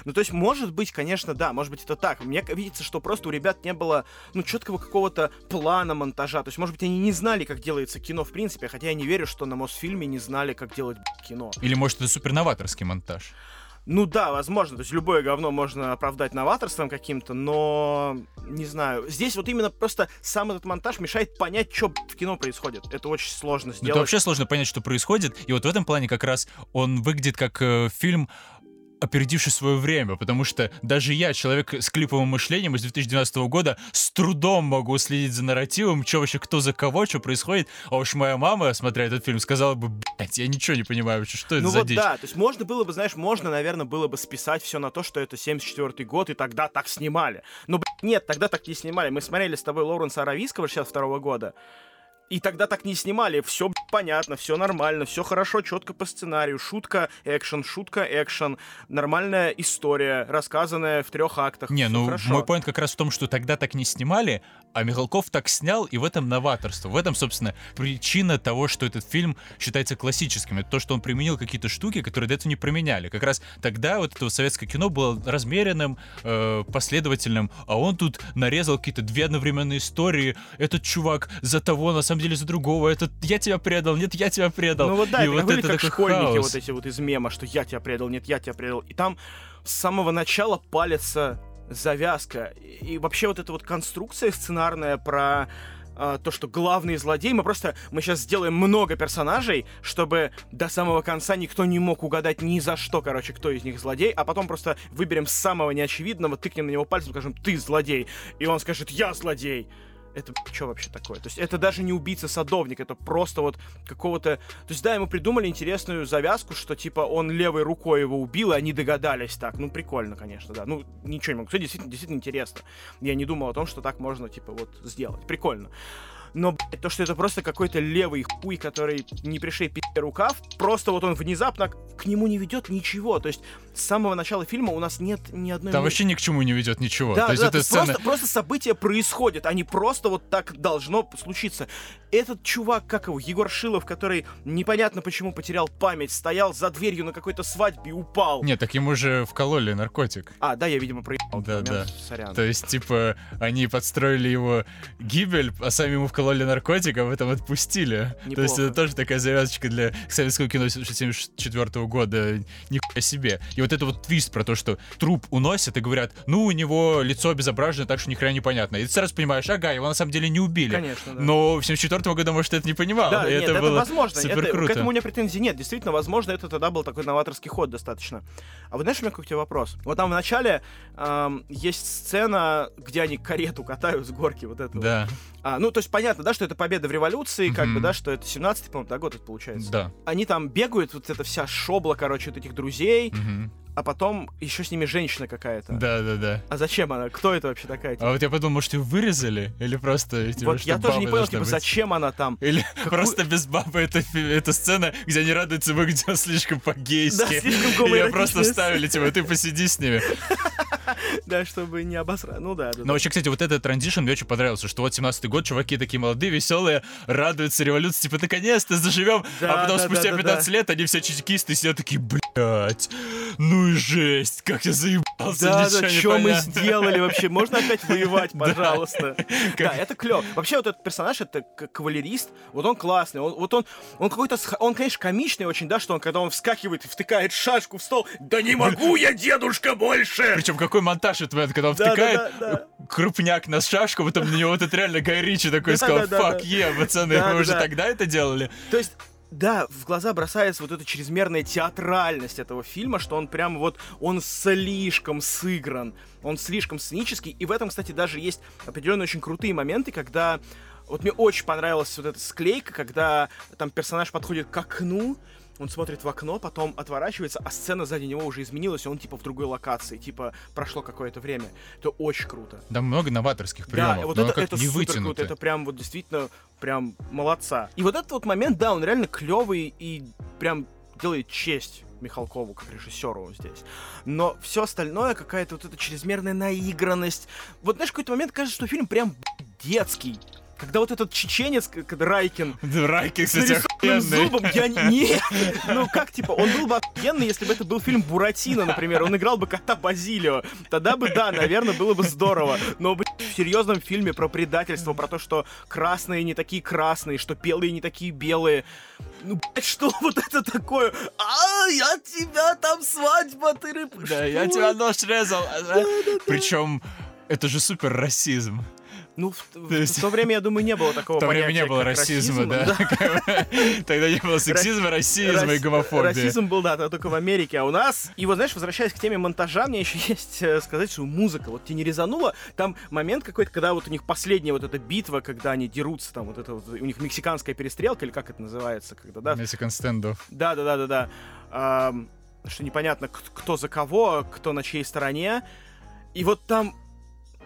Ну, то есть, может быть, конечно, да, может быть, это так. Мне видится, что просто у ребят не было, ну, четкого какого-то плана монтажа. То есть, может быть, они не знали, как делается кино в принципе, хотя я не верю, что на Мосфильме не знали, как делать кино. Или, может, это суперноваторский монтаж. Ну да, возможно, то есть любое говно можно оправдать новаторством каким-то, но не знаю. Здесь вот именно просто сам этот монтаж мешает понять, что в кино происходит. Это очень сложно сделать. Это вообще сложно понять, что происходит. И вот в этом плане как раз он выглядит как э, фильм опередивший свое время, потому что даже я, человек с клиповым мышлением из 2012 года, с трудом могу следить за нарративом, что вообще, кто за кого, что происходит. А уж моя мама, смотря этот фильм, сказала бы, блядь, я ничего не понимаю вообще, что это ну за вот дичь. да, то есть можно было бы, знаешь, можно, наверное, было бы списать все на то, что это 74 год, и тогда так снимали. Но, блядь, нет, тогда так не снимали. Мы смотрели с тобой Лоуренса Аравийского 62 года, и тогда так не снимали. Все понятно, все нормально, все хорошо, четко по сценарию. Шутка, экшен, шутка, экшен. Нормальная история, рассказанная в трех актах. Не, ну хорошо. мой поинт как раз в том, что тогда так не снимали, а Михалков так снял, и в этом новаторство. В этом, собственно, причина того, что этот фильм считается классическим. Это то, что он применил какие-то штуки, которые до этого не применяли. Как раз тогда вот это советское кино было размеренным, э, последовательным, а он тут нарезал какие-то две одновременные истории. Этот чувак за того, на самом самом деле за другого. Это я тебя предал, нет, я тебя предал. Ну вот да, и это вот это как школьники хаос. вот эти вот из мема, что я тебя предал, нет, я тебя предал. И там с самого начала палится завязка. И вообще вот эта вот конструкция сценарная про а, то, что главный злодей, мы просто, мы сейчас сделаем много персонажей, чтобы до самого конца никто не мог угадать ни за что, короче, кто из них злодей, а потом просто выберем самого неочевидного, тыкнем на него пальцем, скажем, ты злодей, и он скажет, я злодей это что вообще такое? То есть это даже не убийца-садовник, это просто вот какого-то... То есть да, ему придумали интересную завязку, что типа он левой рукой его убил, и они догадались так. Ну, прикольно, конечно, да. Ну, ничего не могу сказать, действительно, действительно интересно. Я не думал о том, что так можно, типа, вот сделать. Прикольно но, блядь, то, что это просто какой-то левый хуй, который не пришей пи*** рукав, просто вот он внезапно к нему не ведет ничего. То есть с самого начала фильма у нас нет ни одной... Да вообще ни к чему не ведет ничего. Да, то есть да, это сцена... просто, просто события происходят, они просто вот так должно случиться. Этот чувак, как его, Егор Шилов, который непонятно почему потерял память, стоял за дверью на какой-то свадьбе и упал. Нет, так ему же вкололи наркотик. А, да, я, видимо, проебал. Да, да. Сорян. То есть, типа, они подстроили его гибель, а сами ему вкололи наркотик, а потом отпустили. Неплохо. То есть это тоже такая завязочка для советского кино 74 года. Нихуя себе. И вот это вот твист про то, что труп уносят и говорят, ну, у него лицо обезображено, так что ни хрена непонятно. И ты сразу понимаешь, ага, его на самом деле не убили. Конечно, да. Но в 74 году, может, это не понимал. Да, и нет, это, это было возможно. Супер это, круто. К этому у меня претензий нет. Действительно, возможно, это тогда был такой новаторский ход достаточно. А вы знаешь, у меня какой-то вопрос? Вот там в начале эм, есть сцена, где они карету катают с горки вот эту. Да. А, ну, то есть понятно, да, что это победа в революции, mm-hmm. как бы, да, что это 17-й, по-моему, да, год это получается. Да. Они там бегают, вот эта вся шобла, короче, вот этих друзей, mm-hmm. А потом еще с ними женщина какая-то. Да, да, да. А зачем она? Кто это вообще такая? Типа? А вот я подумал, может, ее вырезали? Или просто, типа, Вот я тоже не понял, типа, быть? зачем она там? Или Какую... просто без бабы эта, эта сцена, где они радуются, выглядела слишком по-гейски. Да, слишком Ее просто вставили, типа, ты посиди с ними. Да, чтобы не обосрать. Ну да, да. Но вообще, кстати, вот этот транзишн мне очень понравился, что вот 17-й год, чуваки такие молодые, веселые, радуются революции, типа, наконец-то заживем, а потом спустя да, да, 15 лет они все чекисты сидят такие, блядь, ну и жесть, как я заебался, Да, да, что мы понятно». сделали вообще? Можно опять воевать, пожалуйста? Да, это клево. Вообще вот этот персонаж, это кавалерист, вот он классный, он, вот он, он какой-то, он, конечно, комичный очень, да, что он, когда он вскакивает и втыкает шашку в стол, да не могу я, дедушка, больше! Причем какой монтаж этот момент, когда он втыкает крупняк на шашку, потом на него вот это реально Гай Ричи такой сказал, фак, е, пацаны, вы уже да. тогда это делали? То есть, да, в глаза бросается вот эта чрезмерная театральность этого фильма, что он прям вот, он слишком сыгран, он слишком сценический, и в этом, кстати, даже есть определенные очень крутые моменты, когда вот мне очень понравилась вот эта склейка, когда там персонаж подходит к окну, он смотрит в окно, потом отворачивается, а сцена сзади него уже изменилась, и он типа в другой локации, типа прошло какое-то время. Это очень круто. Да, много новаторских приемов, Да, вот это, это не супер вытянуто. круто, это прям вот действительно прям молодца. И вот этот вот момент, да, он реально клевый и прям делает честь Михалкову как режиссеру здесь. Но все остальное, какая-то вот эта чрезмерная наигранность. Вот знаешь, в какой-то момент кажется, что фильм прям детский. Когда вот этот чеченец, к- когда Райкин, Да, Райки, с кстати, охуенный. зубом, я не... Ну как, типа, он был бы офигенный, если бы это был фильм Буратино, например, он играл бы кота Базилио. Тогда бы, да, наверное, было бы здорово. Но, блядь, в серьезном фильме про предательство, про то, что красные не такие красные, что белые не такие белые. Ну, блядь, что вот это такое? А, я тебя там свадьба, ты рыб... Да, я тебя нож резал. Причем это же супер расизм. Ну, в, То есть- в то время, я думаю, не было такого В то время не понятия, было расизма, расизм, да. Тогда не было сексизма, расизма и гомофобии. Расизм был, да, только в Америке, а у нас... И вот, знаешь, возвращаясь к теме монтажа, мне еще есть э, сказать, что музыка, вот тебе не резанула, там момент какой-то, когда вот у них последняя вот эта битва, когда они дерутся, там вот это вот, у них мексиканская перестрелка, или как это называется, когда, да? Mexican standoff. Да, да, да, да, да. Ам, что непонятно, кто за кого, кто на чьей стороне. И вот там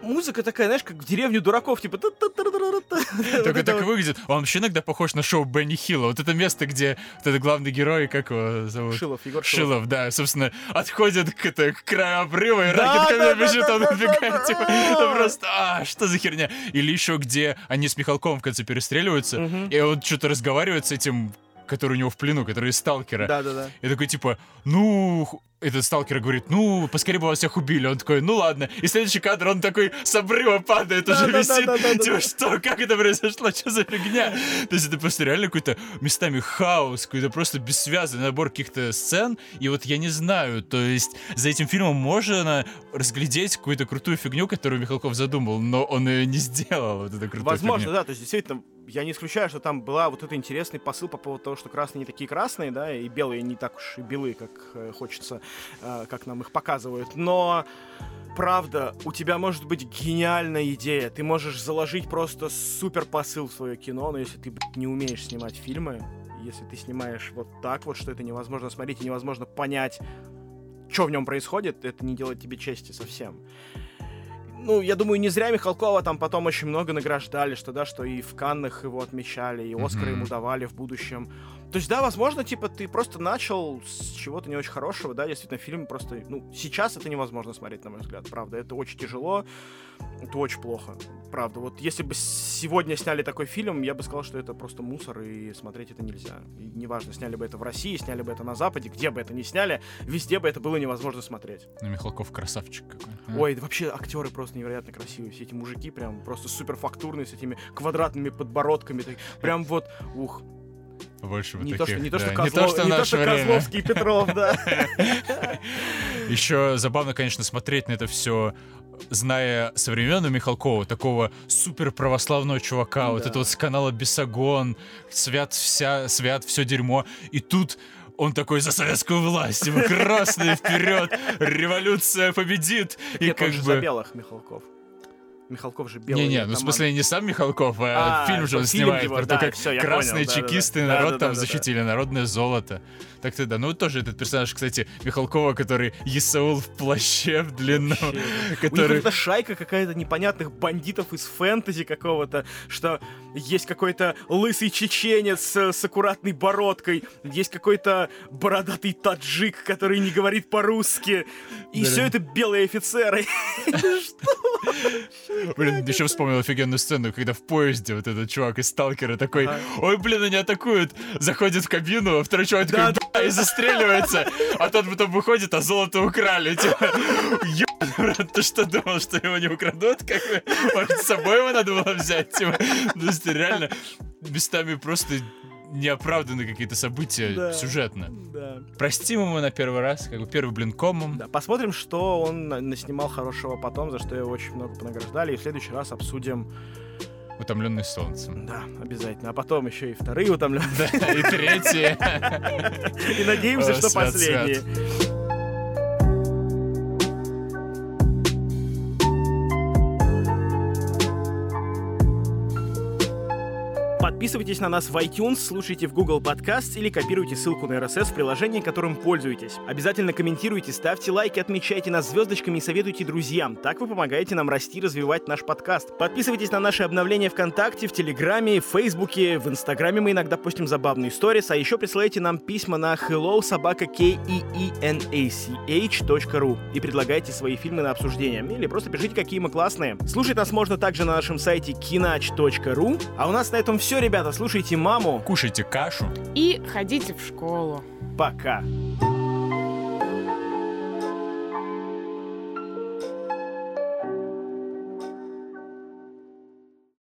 музыка такая, знаешь, как в деревню дураков, типа... Только так выглядит. Он вообще иногда похож на шоу Бенни Хилла. Вот это место, где вот этот главный герой, как его зовут? Шилов, Егор Шилов. Да, собственно, отходит к, это, к краю обрыва, и Да, Ракет, когда да, бежит, да, он да, да, убегает, да. типа, это просто, а, что за херня? Или еще где они с Михалковым в конце перестреливаются, и он что-то разговаривает с этим, который у него в плену, который из сталкера. Да-да-да. И такой, типа, ну, этот сталкер говорит, ну, поскорее бы вас всех убили. Он такой, ну ладно. И следующий кадр, он такой с обрыва падает, уже висит. Типа, что, как это произошло, что за фигня? То есть это просто реально какой-то местами хаос, какой-то просто бессвязный набор каких-то сцен. И вот я не знаю, то есть за этим фильмом можно разглядеть какую-то крутую фигню, которую Михалков задумал, но он ее не сделал, вот эту крутую Возможно, фигню. да, то есть действительно, я не исключаю, что там была вот этот интересный посыл по поводу того, что красные не такие красные, да, и белые не так уж и белые, как э, хочется, как нам их показывают. Но правда, у тебя может быть гениальная идея, ты можешь заложить просто супер посыл в свое кино, но если ты блядь, не умеешь снимать фильмы, если ты снимаешь вот так вот, что это невозможно смотреть и невозможно понять, что в нем происходит, это не делает тебе чести совсем ну, я думаю, не зря Михалкова там потом очень много награждали, что да, что и в Каннах его отмечали, и Оскар Мгм. ему давали в будущем. То есть, да, возможно, типа, ты просто начал с чего-то не очень хорошего, да, действительно, фильм просто, ну, сейчас это невозможно смотреть, на мой взгляд, правда, это очень тяжело, это очень плохо, правда. Вот если бы сегодня сняли такой фильм, я бы сказал, что это просто мусор, и смотреть это нельзя. И неважно, сняли бы это в России, сняли бы это на Западе, где бы это ни сняли, везде бы это было невозможно смотреть. Ну, Михалков красавчик какой. а. Ой, да вообще актеры просто невероятно красивые. Все эти мужики прям просто супер фактурные, с этими квадратными подбородками. Прям вот, ух, Больше вот не то, таких, что, не то, что, да. Козлов- не то, что не то, наше что время. Козловский и Петров, да. Еще забавно, конечно, смотреть на это все, зная современного Михалкова, такого супер православного чувака, вот Да. это вот с канала Бесогон, свят вся, свят все дерьмо, и тут он такой за советскую власть, ему красный вперед, революция победит, и Нет, он как же бы... за белых, Михалков. Михалков же белый. Не-не, ну в смысле не сам Михалков, а, А, фильм же он снимает его, про да, то, как всё, я красные понял, чекисты народ там Да-да-да-да-да. защитили народное золото. Так ты да, ну тоже этот персонаж, кстати, Михалкова, который Исаул в плаще в длину, У них который... шайка какая-то непонятных бандитов из фэнтези какого-то, что есть какой-то лысый чеченец с, аккуратной бородкой, есть какой-то бородатый таджик, который не говорит по-русски, и Да. все это белые офицеры. Блин, еще вспомнил офигенную сцену, когда в поезде вот этот чувак из Сталкера такой, ой, блин, они атакуют, заходит в кабину, а второй чувак такой, Да, и застреливается, а тот потом выходит, а золото украли. Типа, «Ёбаный в рот, ты что думал, что его не украдут? Как бы, может, с собой его надо было взять? Типа, есть реально местами просто неоправданные какие-то события Да. сюжетно. Да. Простим ему на первый раз, как бы первый блин комом. Да, посмотрим, что он на- наснимал хорошего потом, за что его очень много понаграждали, и в следующий раз обсудим, Утомленный солнцем. да, обязательно. А потом еще и вторые утомленные. Да, и третье. И надеемся, что последние. Подписывайтесь на нас в iTunes, слушайте в Google Podcast или копируйте ссылку на RSS в приложении, которым пользуетесь. Обязательно комментируйте, ставьте лайки, отмечайте нас звездочками и советуйте друзьям. Так вы помогаете нам расти и развивать наш подкаст. Подписывайтесь на наши обновления ВКонтакте, в Телеграме, в Фейсбуке, в Инстаграме мы иногда постим забавные сторис, а еще присылайте нам письма на hello собака E ру и предлагайте свои фильмы на обсуждение. Или просто пишите, какие мы классные. Слушать нас можно также на нашем сайте kinaч.ru. А у нас на этом все, ребята. Слушайте маму. Кушайте кашу. И ходите в школу. Пока.